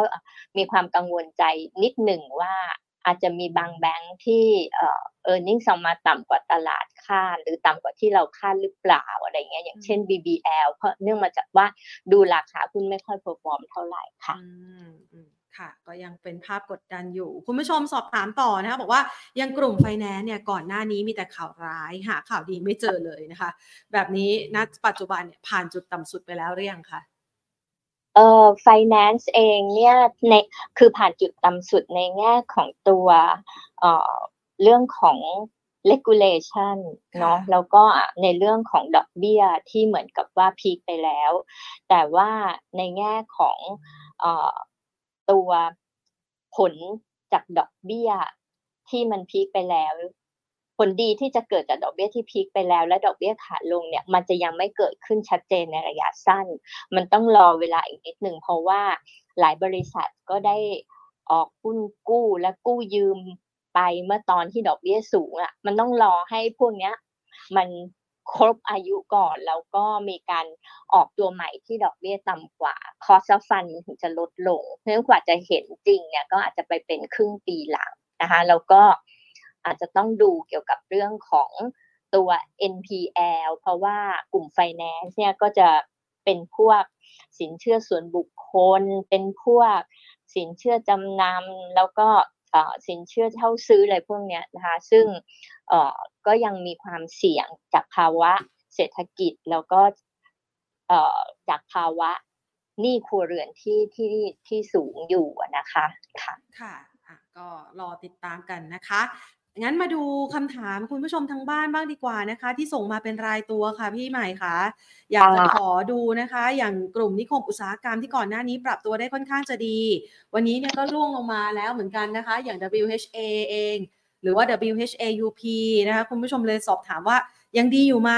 มีความกังวลใจนิดหนึ่งว่าอาจจะมีบางแบงค์ที่เอ่อ e a r n i n g ออกมาต่ำกว่าตลาดคาดหรือต่ำกว่าที่เราคาดหรือเปล่าอะไรเงี้ยอย่างเช่น BBL เพราะเนื่องมาจากว่าดูราคาหุ้นไม่ค่อย perform เท่าไหร่ค่ะค่ะ ก็ยังเป็นภาพกดดันอยู่ คุณผู้ชมสอบถามต่อนะคะบอกว่ายังกลุ่มไฟแนนซ์เนี่ยก่อนหน้านี้มีแต่ข่าวร้ายหาข่าวดีไม่เจอเลยนะคะ แบบนี้ณปัจจุบันเนี่ยผ่านจุดต่ำสุดไปแล้วหรือยังคะ เอ่อไฟแนนซ์เองเนี่ยในคือผ่านจุดต่ำสุดในแง่ของตัวเอ่อเรื่องของ regulation เนาะแล้วก็ในเรื่องของดอกเบี้ยที่เหมือนกับว่าพีคไปแล้ว แต่ว่าในแง่ของอตัวผลจากดอกเบี้ยที่มันพีคไปแล้ว ผลดีที่จะเกิดจากดอกเบี้ยที่พีคไปแล้ว และดอกเบี้ยขาลงเนี่ยมันจะยังไม่เกิดขึ้นชัดเจนในระยะสั้น มันต้องรอเวลาอีกนิดหนึ่งเพราะว่าหลายบริษัทก็ได้ออกหุ้นกู้และกู้ยืมไปเมื่อตอนที่ดอกเบี้ยสูงอะมันต้องรอให้พวกเนี้ยมันครบอายุก่อนแล้วก็มีการออกตัวใหม่ที่ดอกเบี้ยต่ำกว่า cost of fund ถึงจะลดลงเพราะฉะนั้นกว่าจะเห็นจริงเนี่ยก็อาจจะไปเป็นครึ่งปีหลังนะคะแล้วก็ อาจจะต้องดูเกี่ยวกับเรื่องของตัว NPL เพราะว่ากลุ่ม finance เนี่ยก็จะเป็นพวกสินเชื่อส่วนบุคคล เป็นพวกสินเชื่อจำนำแล้วก็สินเชื่อเช่าซื้ออะไรพวกนี้นะคะซึ่งก็ยังมีความเสี่ยงจากภาวะเศรษฐกิจแล้วก็จากภาวะหนี้ครัวเรือนที่ที่ที่สูงอยู่นะคะค่ะค่ะก็รอติดตามกันนะคะ งั้นมาดูคำถามคุณผู้ชมทางบ้านบ้างดีกว่านะคะ ที่ส่งมาเป็นรายตัวค่ะพี่ใหม่คะอยากจะขอดูนะคะ อย่างกลุ่มนิคมอุตสาหกรรมที่ก่อนหน้านี้ปรับตัวได้ค่อนข้างจะดี วันนี้เนี่ยก็ร่วงลงมาแล้วเหมือนกันนะคะ อย่าง WHA เอง หรือว่า WHAUP นะคะคุณผู้ชมเลยสอบถามว่ายังดีอยู่ไหม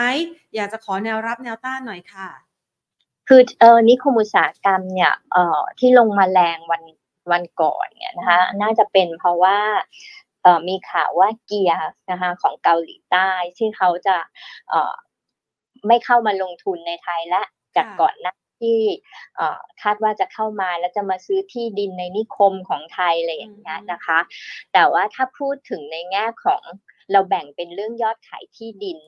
อยากจะขอแนวรับแนวต้านหน่อยค่ะ คือเออนิคมอุตสาหกรรมเนี่ยเอ่อที่ลงมาแรงวันวันก่อนเนี่ยนะคะ น่าจะเป็นเพราะว่า มีข่าวว่าเกียร์นะคะของเกาหลีใต้ที่เขาจะไม่เข้ามาลงทุนในไทยและจากก่อนหน้าที่คาดว่าจะเข้ามาแล้วจะมาซื้อที่ดินในนิคมของไทยอะไรอย่างเงี้ยนะคะ แต่ว่าถ้าพูดถึงในแง่ของเราแบ่งเป็นเรื่องยอดขายที่ดิน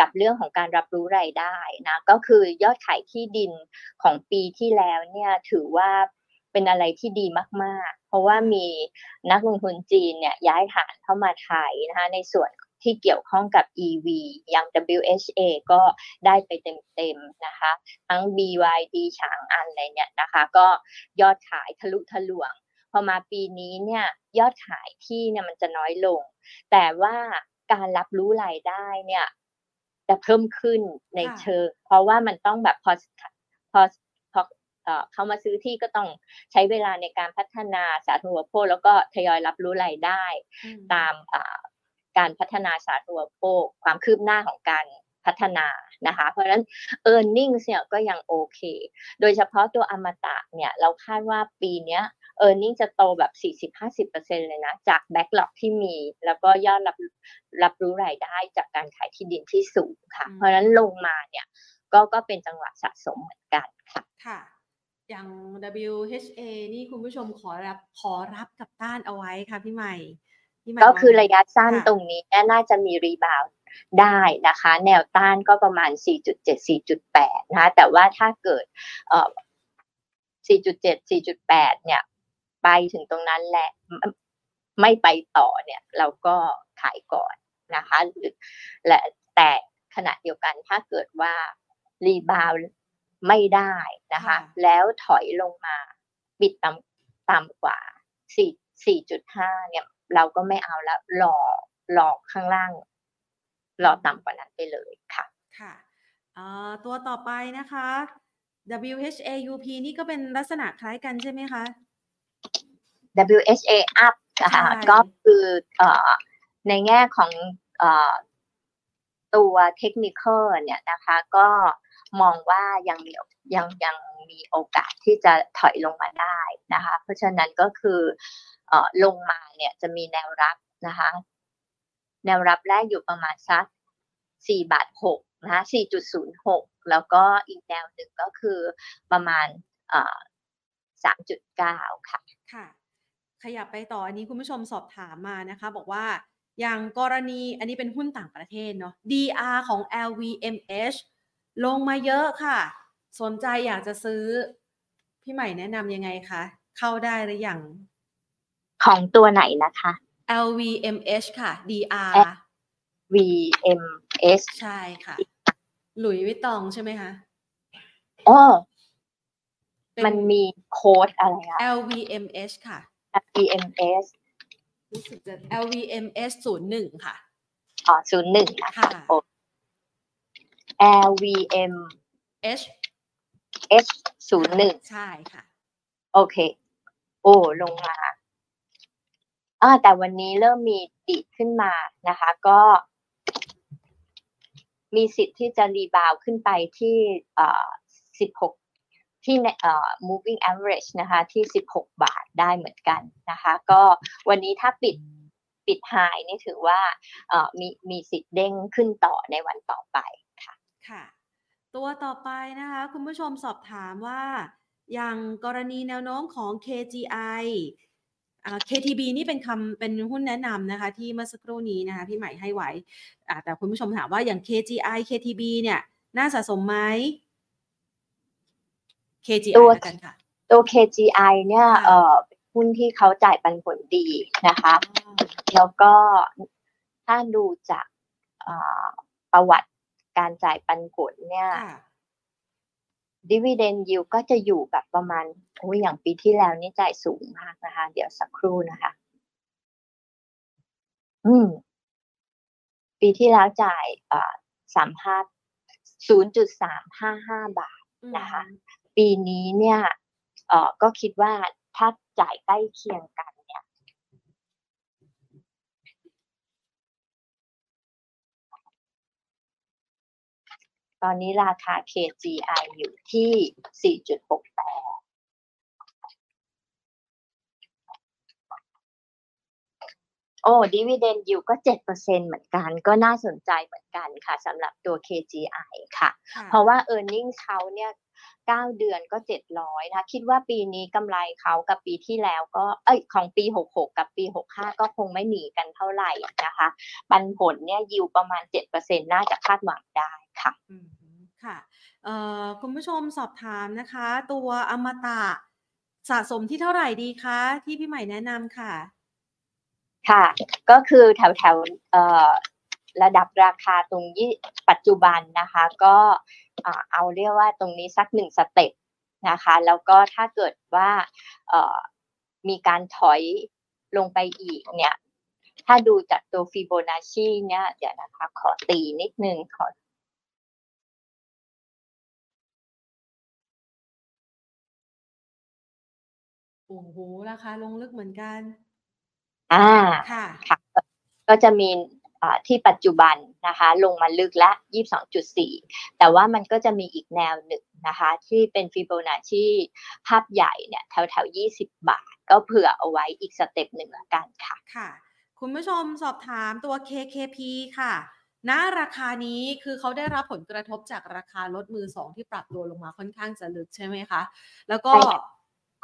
กับเรื่องของการรับรู้รายได้นะก็คือยอดขายที่ดินของปีที่แล้วเนี่ยถือว่า เป็นอะไรที่ดีมาก ๆ เพราะว่ามีนักลงทุนจีนเนี่ยย้ายฐานเข้ามาไทยนะคะในส่วนที่เกี่ยวข้องกับ EV อย่าง WHA ก็ได้ไปเต็มๆนะคะ ทั้ง BYD ฉางอันอะไรเนี่ยนะคะ ก็ยอดขายทะลุทะลวง พอมาปีนี้เนี่ยยอดขายที่เนี่ยมันจะน้อยลง แต่ว่าการรับรู้รายได้เนี่ยจะเพิ่มขึ้นในเชิง เพราะว่ามันต้องแบบพอพอ เขามาซื้อที่ก็ต้องใช้เวลาในการพัฒนาสาธารณูปโภคแล้วก็ทยอยรับรู้รายได้ ตามการพัฒนาสาธารณูปโภคความคืบหน้าของการพัฒนานะคะ เพราะฉะนั้น e a r n i n g เนี่ยก็ยังโอเค โดยเฉพาะตัวอมตะเนี่ยเราคาดว่าปีนี้ e a r n i n g จะโตแบบ 40-50%เลยนะ จากแบ็กหลอกที่มี แล้วก็ยอดรับรับรู้รายได้จากการขายที่ดินที่สูงค่ะ เพราะฉะนั้นลงมาเนี่ยก็ก็เป็นจังหวะสะสมเหมือนกันค่ะค่ะ อย่าง WHA นี่คุณผู้ชมขอรับขอรับกับต้านเอาไว้ค่ะพี่ใหม่พี่ใหม่ก็คือระยะสั้นตรงนี้น่าจะมีรีบาวได้นะคะ แนวต้านก็ประมาณ 4.7 4.8 นะคะแต่ว่าถ้าเกิดเอ่อ4.7 4.8 เนี่ย ไปถึงตรงนั้นแหละไม่ไปต่อเนี่ย เราก็ขายก่อนนะคะและแต่ขณะเดียวกันถ้าเกิดว่ารีบาว ไม่ได้นะคะ แล้วถอยลงมาปิดต่ำต่ำกว่าสี่สี่จุดห้าเนี่ย เราก็ไม่เอาแล้วหลอหลอกข้างล่างหลอต่ำกว่านั้นไปเลยค่ะ ค่ะตัวต่อไปนะคะ WHAUP นี่ก็เป็นลักษณะคล้ายกันใช่ไหมคะ WHA up นะคะก็คือในแง่ของตัวเทคนิคเนี่ยนะคะ ก็ มองว่ายังมียังยังมีโอกาสที่จะถอยลงมาได้นะคะ เพราะฉะนั้นก็คือเออลงมาเนี่ยจะมีแนวรับนะคะ แนวรับแรกอยู่ประมาณสักสี่บาทหกนะคะสี่จุดศูนย์หกแล้วก็อีกแนวหนึ่งก็คือประมาณเออสามจุดเก้าค่ะค่ะ ขยับไปต่ออันนี้คุณผู้ชมสอบถามมานะคะ บอกว่าอย่างกรณีอันนี้เป็นหุ้นต่างประเทศเนาะ DR ของ LVMH ลงมาเยอะค่ะ สนใจอยากจะซื้อ พี่ใหม่แนะนำยังไงคะ เข้าได้หรือยัง ของตัวไหนนะคะ LVMH ค่ะ DR VMS ใช่ค่ะ หลุยวิตองใช่ไหมคะอ๋อมันมีโค้ดอะไรอะ LVMH ค่ะ LVMS รู้สึกจะ LVMS ศูนย์หนึ่งค่ะ อ๋อศูนย์หนึ่งนะคะค่ะโอ LVM H H ศูนย์หนึ่งใช่ค่ะ โอเค โอ้ ลงมาอ่าแต่วันนี้เริ่มมีดีดขึ้นมานะคะ ก็ มีสิทธิ์ที่จะ rebound ขึ้นไปที่เอ่อ16ที่ในเอ่อ moving average นะคะ ที่ 16 บาทได้เหมือนกันนะคะ ก็วันนี้ถ้าปิดปิด high นี่ถือว่าเอ่อมีมีสิทธิ์เด้งขึ้นต่อในวันต่อไป ค่ะค่ะ ตัวต่อไปนะคะ คุณผู้ชมสอบถามว่า อย่างกรณีแนวโน้มของ KGI อ่า KTB นี่เป็นคำเป็นหุ้นแนะนำนะคะที่เมื่อสักครู่นี้นะคะพี่ใหม่ให้ไว้อ่าแต่คุณผู้ชมถามว่าอย่าง KGI KTB เนี่ยน่าสะสมไหม KGI ตัวแล้วกันค่ะ ตัว KGI เนี่ยค่ะเอ่อเป็นหุ้นที่เขาจ่ายปันผลดีนะคะอ๋อแล้วก็ถ้าดูจากเอ่อประวัติ การจ่ายปันผลเนี่ยค่ะดิวิเดนยิวก็จะอยู่แบบประมาณโอ้ยอย่างปีที่แล้วนี่จ่ายสูงมากนะคะ เดี๋ยวสักครู่นะคะ อืม ปีที่แล้วจ่ายเอ่อสามห้าศูนย์จุดสามห้าห้าบาทนะคะ ปีนี้เนี่ยเอ่อก็คิดว่าถ้าจ่ายใกล้เคียงกันเนี่ย ตอนนี้ราคา KGI อยู่ที่ 4.68โอ้ดิวิเดนยิวก็7%เหมือนกัน ก็น่าสนใจเหมือนกันค่ะสำหรับตัว KGI ค่ะค่ะเพราะว่า e a r n i n g เขาเนี่ย เก้าเดือนก็เจ็ดร้อยนะคิดว่าปีนี้กำไรเขากับปีที่แล้วก็เอ้ยของปีหกหกกับปีหกห้าก็คงไม่หนีกันเท่าไหร่นะคะ ปันผลเนี่ยยิวประมาณเจ็ดเปอร์เซ็นน่าจะคาดหวังได้ค่ะอืมค่ะเอ่อคุณผู้ชมสอบถามนะคะ ตัวอมตะสะสมที่เท่าไหร่ดีคะ ที่พี่ใหม่แนะนำค่ะ ค่ะ ก็คือแถวแถวๆเอ่อระดับราคาตรงยี่ปัจจุบันนะคะ ก็อ่า เอาเรียกว่าตรงนี้สักหนึ่งสเต็ปนะคะ แล้วก็ถ้าเกิดว่าเอ่อมีการถอยลงไปอีกเนี่ย ถ้าดูจากตัวฟิโบนัชชีเนี่ยเดี๋ยวนะคะ ขอตีนิดนึงขอโอ้โหราคาลงลึกเหมือนกัน อ่า ค่ะ ค่ะ ก็จะมีอ่า ที่ปัจจุบันนะคะลงมาลึกละ 22.4 แต่ว่ามันก็จะมีอีกแนวหนึ่งนะคะที่เป็นฟิโบนัชชีภาพใหญ่เนี่ยแถวแถวๆ20 บาท ก็เผื่อเอาไว้อีก step หนึ่งละกันค่ะค่ะ คุณผู้ชมสอบถามตัว KKP ค่ะณราคานี้คือเขาได้รับผลกระทบจากราคารถมือสองที่ปรับตัวลงมาค่อนข้างจะลึกใช่ไหมคะ แล้วก็ใช่ค่ะ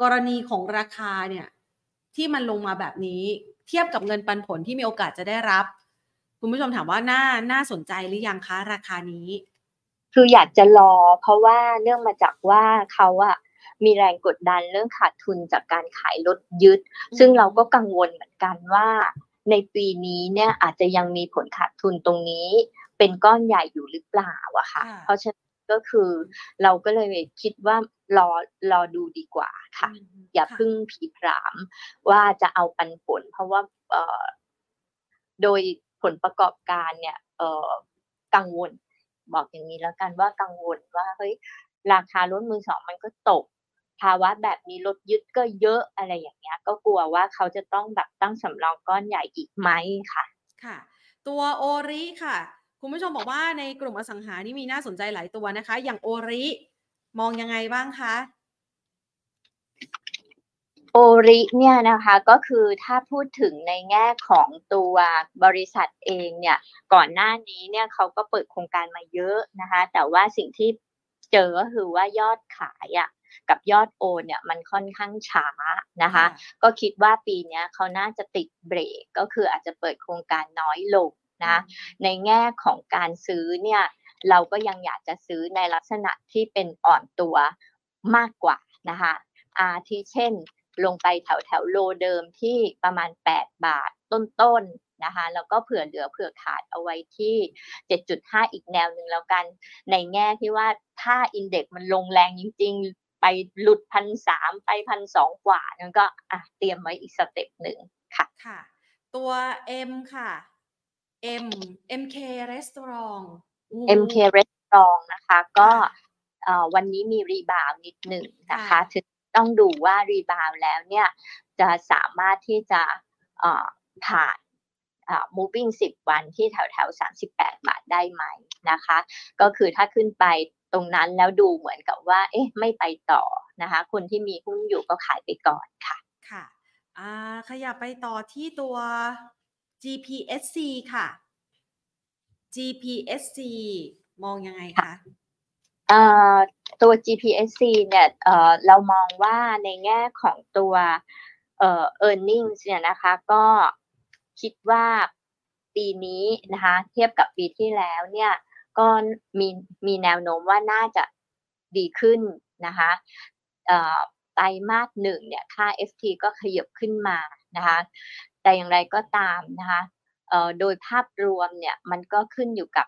กรณีของราคาเนี่ยที่มันลงมาแบบนี้ เทียบกับเงินปันผลที่มีโอกาสจะได้รับ คุณผู้ชมถามว่าน่าน่าสนใจหรือยังคะราคานี้ คืออยากจะรอ เพราะว่าเนื่องมาจากว่าเขาอะมีแรงกดดันเรื่องขาดทุนจากการขายรถยึด ซึ่งเราก็กังวลเหมือนกันว่า ในปีนี้เนี่ยอาจจะยังมีผลขาดทุนตรงนี้ เป็นก้อนใหญ่อยู่หรือเปล่าอะค่ะค่ะเพราะฉะนั้นก็คือเราก็เลยคิดว่ารอรอดูดีกว่าค่ะมอย่าค่ะเพึ่งผีผามว่าจะเอาปันผล เพราะว่าเอ่อโดย ผลประกอบการเนี่ยกังวล บอกอย่างนี้แล้วกันว่ากังวลว่าเฮ้ยราคารถมือสองมันก็ตก ภาวะแบบนี้รถยึดก็เยอะอะไรอย่างเงี้ย ก็กลัวว่าเขาจะต้องแบบตั้งสำรองก้อนใหญ่อีกไหมค่ะค่ะ ตัวโอริค่ะ คุณผู้ชมบอกว่าในกลุ่มอสังหานี่มีน่าสนใจหลายตัวนะคะ อย่างโอริ มองยังไงบ้างคะ โอริเนี่ยนะคะก็คือถ้าพูดถึงในแง่ของตัวบริษัทเองเนี่ยก่อนหน้านี้เนี่ยเขาก็เปิดโครงการมาเยอะนะคะแต่ว่าสิ่งที่เจอก็คือว่ายอดขายอะ่ะกับยอดโอนเนี่ยมันค่อนข้างช้านะคะ ก็คิดว่าปีเนี้ยเขาน่าจะติดเบรกก็คืออาจจะเปิดโครงการน้อยลงนะในแง่ของการซื้อเนี่ยเราก็ยังอยากจะซื้อในลักษณะที่เป็นอ่อนตัวมากกว่านะคะอาที่เช่น ลงไปแถวแถว low เดิมที่ประมาณ 8 บาทต้นๆนะคะแล้วก็เผื่อเหลือเผื่อขาดเอาไว้ที่ 7.5 อีกแนวหนึ่งแล้วกัน ในแง่ที่ว่าถ้า index มันลงแรงจริง ๆ ไปหลุดพันสามไปพันสองกว่านั่นก็อะเตรียมไว้อีก step หนึ่งค่ะค่ะ ตัว M ค่ะ M MK Restaurant โอ้ MK Restaurant นะคะ ก็เอ่อวันนี้มีรีบาวนิดหนึ่งนะคะค่ะถึง ต้องดูว่ารีบาวแล้วเนี่ยจะสามารถที่จะผ่าน moving 10 วันที่แถวแถว38 บาทได้ไหมนะคะ ก็คือถ้าขึ้นไปตรงนั้นแล้วดูเหมือนกับว่า เอ๊ะ ไม่ไปต่อนะคะ คนที่มีหุ้นอยู่ก็ขายไปก่อนค่ะ ค่ะอ่าขยับไปต่อที่ตัว GPSC ค่ะ GPSC มองยังไงคะเอ่อ ตัว GPSC เนี่ยเรามองว่าในแง่ของตัวเอ่อ earnings เนี่ยนะคะก็คิดว่าปีนี้นะคะเทียบกับปีที่แล้วเนี่ยก็มีมีแนวโน้มว่าน่าจะดีขึ้นนะคะไตรมาสหนึ่งเนี่ยค่า FT ก็ขยับขึ้นมานะคะแต่อย่างไรก็ตามนะคะ โดยภาพรวมเนี่ยมันก็ขึ้นอยู่กับ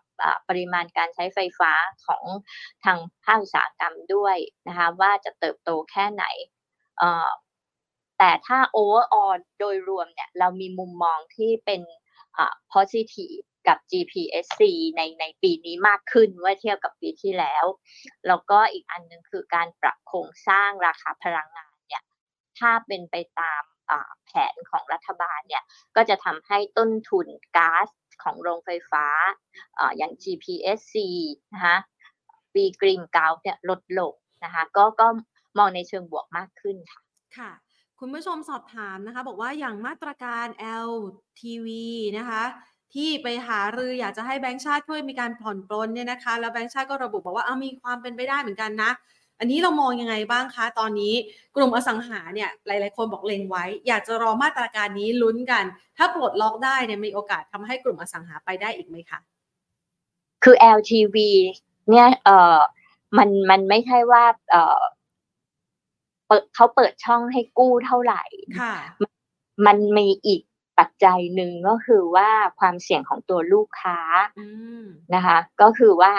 ปริมาณการใช้ไฟฟ้าของทางภาคอุตสาหกรรมด้วยนะคะว่าจะเติบโตแค่ไหนแต่ถ้า overall โดยรวมเนี่ยเรามีมุมมองที่เป็น positive กับ GPSC ในในปีนี้มากขึ้นเมื่อเทียบกับปีที่แล้ว แล้วก็อีกอันหนึ่งคือการปรับโครงสร้างราคาพลังงานเนี่ยถ้าเป็นไปตาม แผนของรัฐบาลเนี่ยก็จะทำให้ต้นทุนก๊าซของโรงไฟฟ้าอออย่าง GPSC นะคะปีกรีนกาวเนี่ยลดลงนะคะก็ก็มองในเชิงบวกมากขึ้นค่ะค่ะ คุณผู้ชมสอบถามนะคะ บอกว่าอย่างมาตรการ LTV นะคะที่ไปหารืออยากจะให้แบงก์ชาติช่วยมีการผ่อนปลนเนี่ยนะคะ แล้วแบงก์ชาติก็ระบุบอกว่าเอามีความเป็นไปได้เหมือนกันนะ อันนี้เรามองยังไงบ้างคะ ตอนนี้กลุ่มอสังหาเนี่ยหลาย ๆ คนบอกเล็งไว้ อยากจะรอมาตรการนี้ลุ้นกัน ถ้าปลดล็อกได้เนี่ยมีโอกาสทำให้กลุ่มอสังหาไปได้อีกไหมคะ คือ LTV เนี่ยเอ่อมันมันไม่ใช่ว่าเอ่อเปิดเขาเปิดช่องให้กู้เท่าไหร่ค่ะ มันมีอีกปัจจัยหนึ่งก็คือว่าความเสี่ยงของตัวลูกค้าอืมนะคะ ก็คือว่า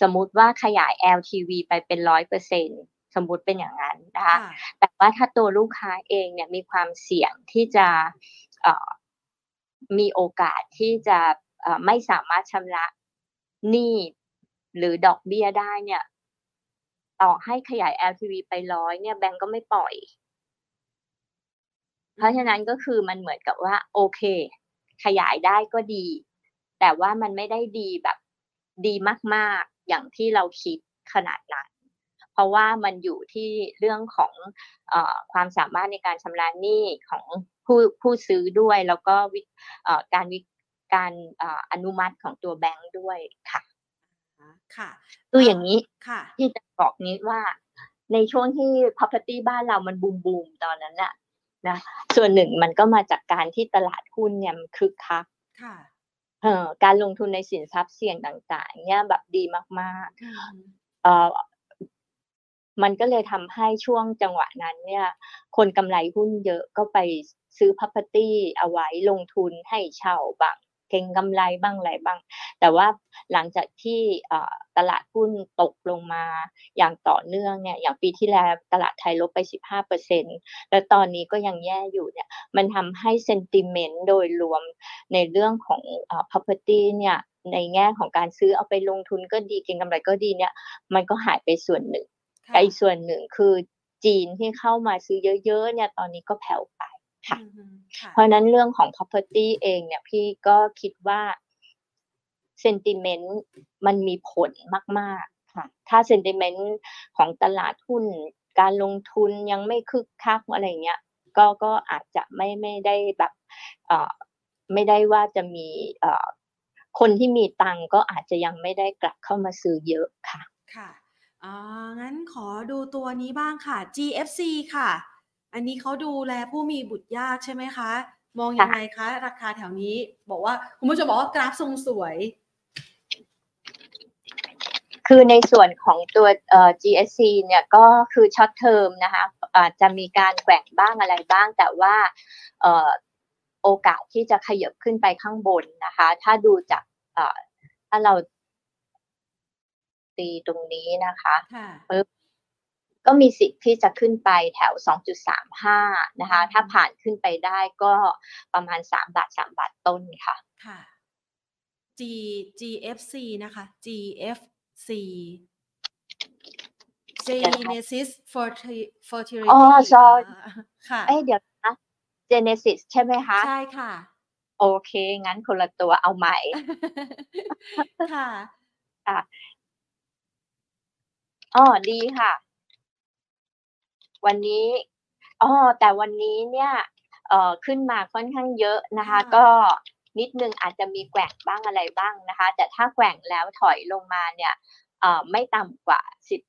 สมมุติว่าขยาย LTV ไปเป็นร้อยเปอร์เซ็นสมมุติเป็นอย่างนั้นนะคะค่ะแต่ว่าถ้าตัวลูกค้าเองเนี่ยมีความเสี่ยงที่จะเอ่อมีโอกาสที่จะเอ่อไม่สามารถชำระหนี้หรือดอกเบี้ยได้เนี่ย ต่อให้ขยาย LTV ไปร้อยเนี่ยแบงก์ก็ไม่ปล่อย เพราะฉะนั้นก็คือมันเหมือนกับว่า โอเค ขยายได้ก็ดี แต่ว่ามันไม่ได้ดีแบบดีมากๆ อย่างที่เราคิดขนาดนั้น เพราะว่ามันอยู่ที่เรื่องของเออความสามารถในการชำระหนี้ของผู้ผู้ซื้อด้วยแล้วก็วิเอ่อการวิการเอ่ออนุมัติของตัวแบงก์ด้วยค่ะค่ะคืออย่างนี้ค่ะ ที่จะบอกนี้ว่าในช่วงที่ property บ้านเรามันบูมบูมๆตอนนั้นน่ะนะส่วนหนึ่งมันก็มาจากการที่ตลาดหุ้นเนี่ยมันคึกคักค่ะ เอ่อการลงทุนในสินทรัพย์เสี่ยงต่าง ๆ เนี่ยแบบดีมากอืมๆเอ่อมันก็เลยทำให้ช่วงจังหวะนั้น เนี่ย คนกำไรหุ้นเยอะก็ไปซื้อ property เอาไว้ลงทุนให้เช่าบ้าง เก็งกำไรบ้างอะไรบ้าง แต่ว่าหลังจากที่เอ่อตลาดหุ้นตกลงมาอย่างต่อเนื่องเนี่ยอย่างปีที่แล้วตลาดไทยลบไป 15เปอร์เซ็นแล้วตอนนี้ก็ยังแย่อยู่เนี่ยมันทำให้ sentiment โดยรวมในเรื่องของเอ่อ property เนี่ยในแง่ของการซื้อเอาไปลงทุนก็ดีเก็งกำไรก็ดีเนี่ยมันก็หายไปส่วนหนึ่งค่ะแต่อีกส่วนหนึ่งคือจีนที่เข้ามาซื้อเยอะๆเนี่ยตอนนี้ก็แผ่วไป ค่ะอืมค่ะเพราะฉะนั้นเรื่องของ property เองเนี่ยพี่ก็คิดว่า sentiment มันมีผลมาก ๆ ค่ะ ถ้า sentiment ของตลาดหุ้น การลงทุนยังไม่คึกคักอะไรเงี้ย ก็ก็อาจจะไม่ไม่ได้แบบเอ่อไม่ได้ว่าจะมีเอ่อคนที่มีตังค์ก็อาจจะยังไม่ได้กลับเข้ามาซื้อเยอะค่ะ ค่ะอ่างั้นขอดูตัวนี้บ้างค่ะ GFC ค่ะ อันนี้เขาดูแลผู้มีบุตรยากใช่ไหมคะ มองยังไงคะ ราคาแถวนี้ บอกว่าคุณผู้ชมบอกว่ากราฟทรงสวย คือในส่วนของตัวเอ่อ GSC เนี่ยก็คือช็อตเทอมนะคะอาจจะมีการแกว่งบ้างอะไรบ้าง แต่ว่าเอ่อโอกาสที่จะขยับขึ้นไปข้างบนนะคะ ถ้าดูจากเอ่อถ้าเราตีตรงนี้นะคะค่ะ ก็มีสิทธิ์ที่จะขึ้นไปแถว 2.35 นะคะ ถ้าผ่านขึ้นไปได้ก็ประมาณ 3 บาท 3 บาทต้นค่ะ ค่ะ G GFC นะคะ GFC Genesis Ferti- Fertility อ๋อ sorry อ่าค่ะ เอ้ยเดี๋ยวนะ Genesis ใช่ไหมคะ ใช่ค่ะ โอเค งั้นคนละตัวเอาใหม่ ค่ะอ๋อดีค่ะ วันนี้อ๋อแต่วันนี้เนี่ยเอ่อขึ้นมาค่อนข้างเยอะนะคะค่ะก็นิดนึงอาจจะมีแกว่งบ้างอะไรบ้างนะคะ แต่ถ้าแกว่งแล้วถอยลงมาเนี่ยเอ่อไม่ต่ำกว่าสิบ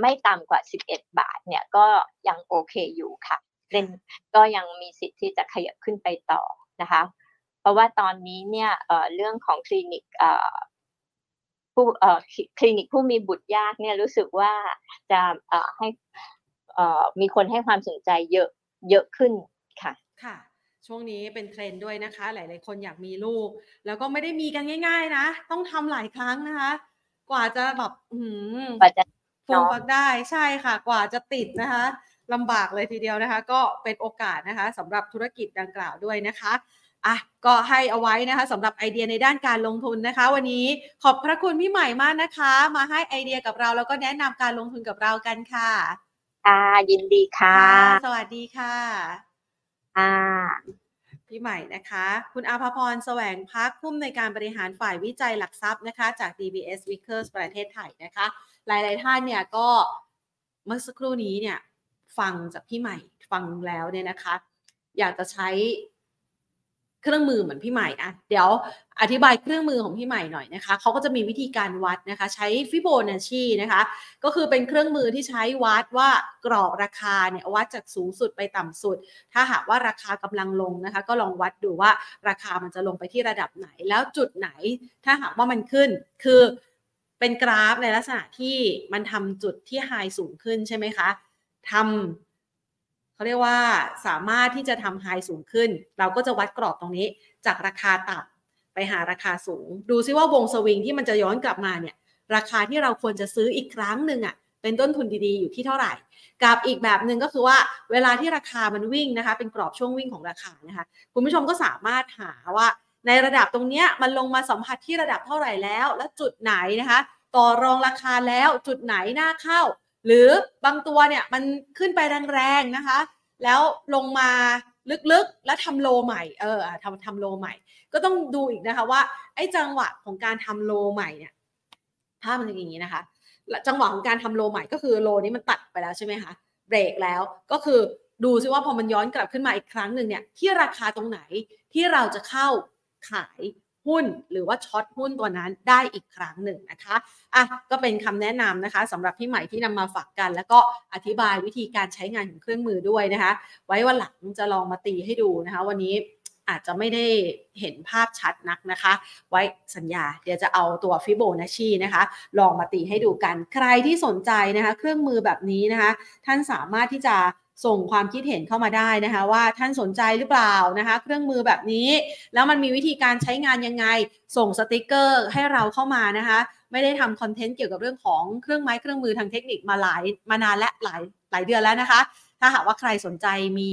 ไม่ต่ำกว่าสิบเอ็ดบาทเนี่ยก็ยังโอเคอยู่ค่ะเล่นก็ยังมีสิทธิ์ที่จะขยับขึ้นไปต่อนะคะ เพราะว่าตอนนี้เนี่ยเอ่อเรื่องของคลินิกเอ่อผู้เอ่อคลิคลินิกผู้มีบุตรยากเนี่ยรู้สึกว่าจะเอ่อให้เอ่อ มีคนให้ความสนใจเยอะเยอะขึ้นค่ะค่ะ ช่วงนี้เป็นเทรนด์ด้วยนะคะ หลาย ๆ คนอยากมีลูก แล้วก็ไม่ได้มีกันง่าย ๆ นะ ต้องทำหลายครั้งนะคะ กว่าจะแบบอืมกว่าจะฟูมฟักได้ใช่ค่ะ กว่าจะติดนะคะลำบากเลยทีเดียวนะคะ ก็เป็นโอกาสนะคะสำหรับธุรกิจดังกล่าวด้วยนะคะอะก็ให้เอาไว้นะคะสำหรับไอเดียในด้านการลงทุนนะคะ วันนี้ขอบพระคุณพี่ใหม่มากนะคะ มาให้ไอเดียกับเราแล้วก็แนะนำการลงทุนกับเรากันค่ะ ค่ะ ยินดีค่ะ สวัสดีค่ะค่ะพี่ใหม่นะคะ คุณอาภพรแสวงพักผู้อำนวยการบริหารฝ่ายวิจัยหลักทรัพย์นะคะ จาก DBS Vickers ประเทศไทยนะคะ หลาย ๆ ท่านเนี่ยก็เมื่อสักครู่นี้เนี่ยฟังจากพี่ใหม่ฟังแล้วเนี่ยนะคะ อยากจะใช้ เครื่องมือเหมือนพี่ใหม่อะเดี๋ยวอธิบายเครื่องมือของพี่ใหม่หน่อยนะคะเขาก็จะมีวิธีการวัดนะคะ ใช้ฟิโบนัชชีนะคะ ก็คือเป็นเครื่องมือที่ใช้วัดว่ากรอบราคาเนี่ยวัดจากสูงสุดไปต่ำสุด ถ้าหากว่าราคากำลังลงนะคะ ก็ลองวัดดูว่าราคามันจะลงไปที่ระดับไหน แล้วจุดไหน ถ้าหากว่ามันขึ้น คือเป็นกราฟในลักษณะที่มันทำจุดที่ไฮสูงขึ้นใช่ไหมคะทำ เขาเรียกว่าสามารถที่จะทำไฮสูงขึ้น เราก็จะวัดกรอบตรงนี้จากราคาต่ำไปหาราคาสูง ดูซิว่าวงสวิงที่มันจะย้อนกลับมาเนี่ยราคาที่เราควรจะซื้ออีกครั้งหนึ่งอะเป็นต้นทุนดีๆอยู่ที่เท่าไหร่ กับอีกแบบหนึ่งก็คือว่าเวลาที่ราคามันวิ่งนะคะ เป็นกรอบช่วงวิ่งของราคานะคะคุณผู้ชมก็สามารถหาว่าในระดับตรงเนี้ยมันลงมาสัมผัสที่ระดับเท่าไหร่แล้ว และจุดไหนนะคะ ต่อรองราคาแล้วจุดไหนน่าเข้า หรือบางตัวเนี่ยมันขึ้นไปแรงๆนะคะ แล้วลงมาลึกๆ แล้วทำโลใหม่เออทำทำโลใหม่ ก็ต้องดูอีกนะคะว่าไอ้จังหวะของการทำโลใหม่เนี่ยภาพมันจะอย่างนี้นะคะ จังหวะของการทำโลใหม่ก็คือโลนี้มันตัดไปแล้วใช่ไหมคะเบรกแล้วก็คือดูซิว่าพอมันย้อนกลับขึ้นมาอีกครั้งหนึ่งเนี่ยที่ราคาตรงไหนที่เราจะเข้าขาย หุ้นหรือว่าช็อตหุ้นตัวนั้นได้อีกครั้งหนึ่งนะคะอะก็เป็นคำแนะนำนะคะสำหรับพี่ใหม่ที่นำมาฝากกัน แล้วก็อธิบายวิธีการใช้งานของเครื่องมือด้วยนะคะ ไว้วันหลังจะลองมาตีให้ดูนะคะ วันนี้อาจจะไม่ได้เห็นภาพชัดนักนะคะ ไว้สัญญาเดี๋ยวจะเอาตัวฟิโบนัชชีนะคะ ลองมาตีให้ดูกันใครที่สนใจนะคะ เครื่องมือแบบนี้นะคะ ท่านสามารถที่จะ ส่งความคิดเห็นเข้ามาได้นะคะ ว่าท่านสนใจหรือเปล่านะคะ เครื่องมือแบบนี้ แล้วมันมีวิธีการใช้งานยังไง ส่งสติกเกอร์ให้เราเข้ามานะคะ ไม่ได้ทำคอนเทนต์เกี่ยวกับเรื่องของเครื่องไม้เครื่องมือทางเทคนิคมาหลายมานานและหลายหลายเดือนแล้วนะคะ ถ้าหากว่าใครสนใจมี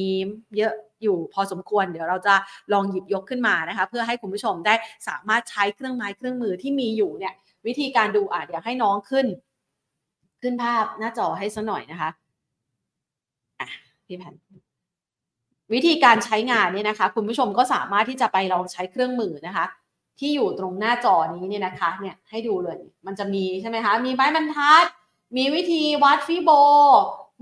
เยอะอยู่พอสมควรเดี๋ยวเราจะลองหยิบยกขึ้นมานะคะ เพื่อให้คุณผู้ชมได้สามารถใช้เครื่องไม้เครื่องมือที่มีอยู่เนี่ยวิธีการดูอะเดี๋ยวให้น้องขึ้น ขึ้นภาพหน้าจอให้สักหน่อยนะคะ พี่แผนวิธีการใช้งานเนี่ยนะคะ คุณผู้ชมก็สามารถที่จะไปลองใช้เครื่องมือนะคะ ที่อยู่ตรงหน้าจอนี้เนี่ยนะคะเนี่ยให้ดูเลย มันจะมีใช่ไหมคะ มีไม้บรรทัด มีวิธีวัดฟิโบ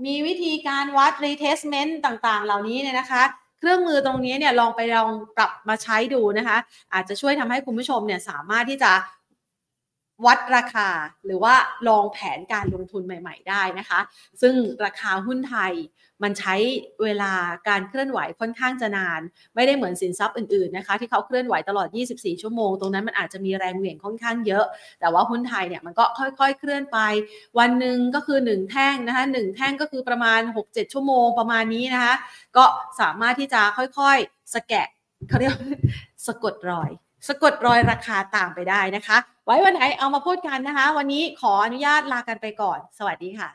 มีวิธีการวัด retestment ต่างๆ เหล่านี้เนี่ยนะคะเครื่องมือตรงนี้เนี่ยลองไปลองปรับมาใช้ดูนะคะ อาจจะช่วยทำให้คุณผู้ชมเนี่ยสามารถที่จะ วัดราคาหรือว่าลองแผนการลงทุนใหม่ ๆ ได้นะคะ ซึ่งราคาหุ้นไทยมันใช้เวลาการเคลื่อนไหวค่อนข้างจะนาน ไม่ได้เหมือนสินทรัพย์อื่นๆนะคะ ที่เขาเคลื่อนไหวตลอด 24 ชั่วโมง ตรงนั้นมันอาจจะมีแรงเหวี่ยงค่อนข้างเยอะ แต่ว่าหุ้นไทยเนี่ยมันก็ค่อยๆ เคลื่อนไป วันหนึ่งก็คือ 1 แท่งนะคะ1แท่งก็คือประมาณ 6-7 ชั่วโมงประมาณนี้นะคะ ก็สามารถที่จะค่อยๆสแกะเขาเรียกสะกดรอย สะกดรอยราคาตามไปได้นะคะ ไว้วันไหนเอามาพูดกันนะคะ วันนี้ขออนุญาตลากันไปก่อน สวัสดีค่ะ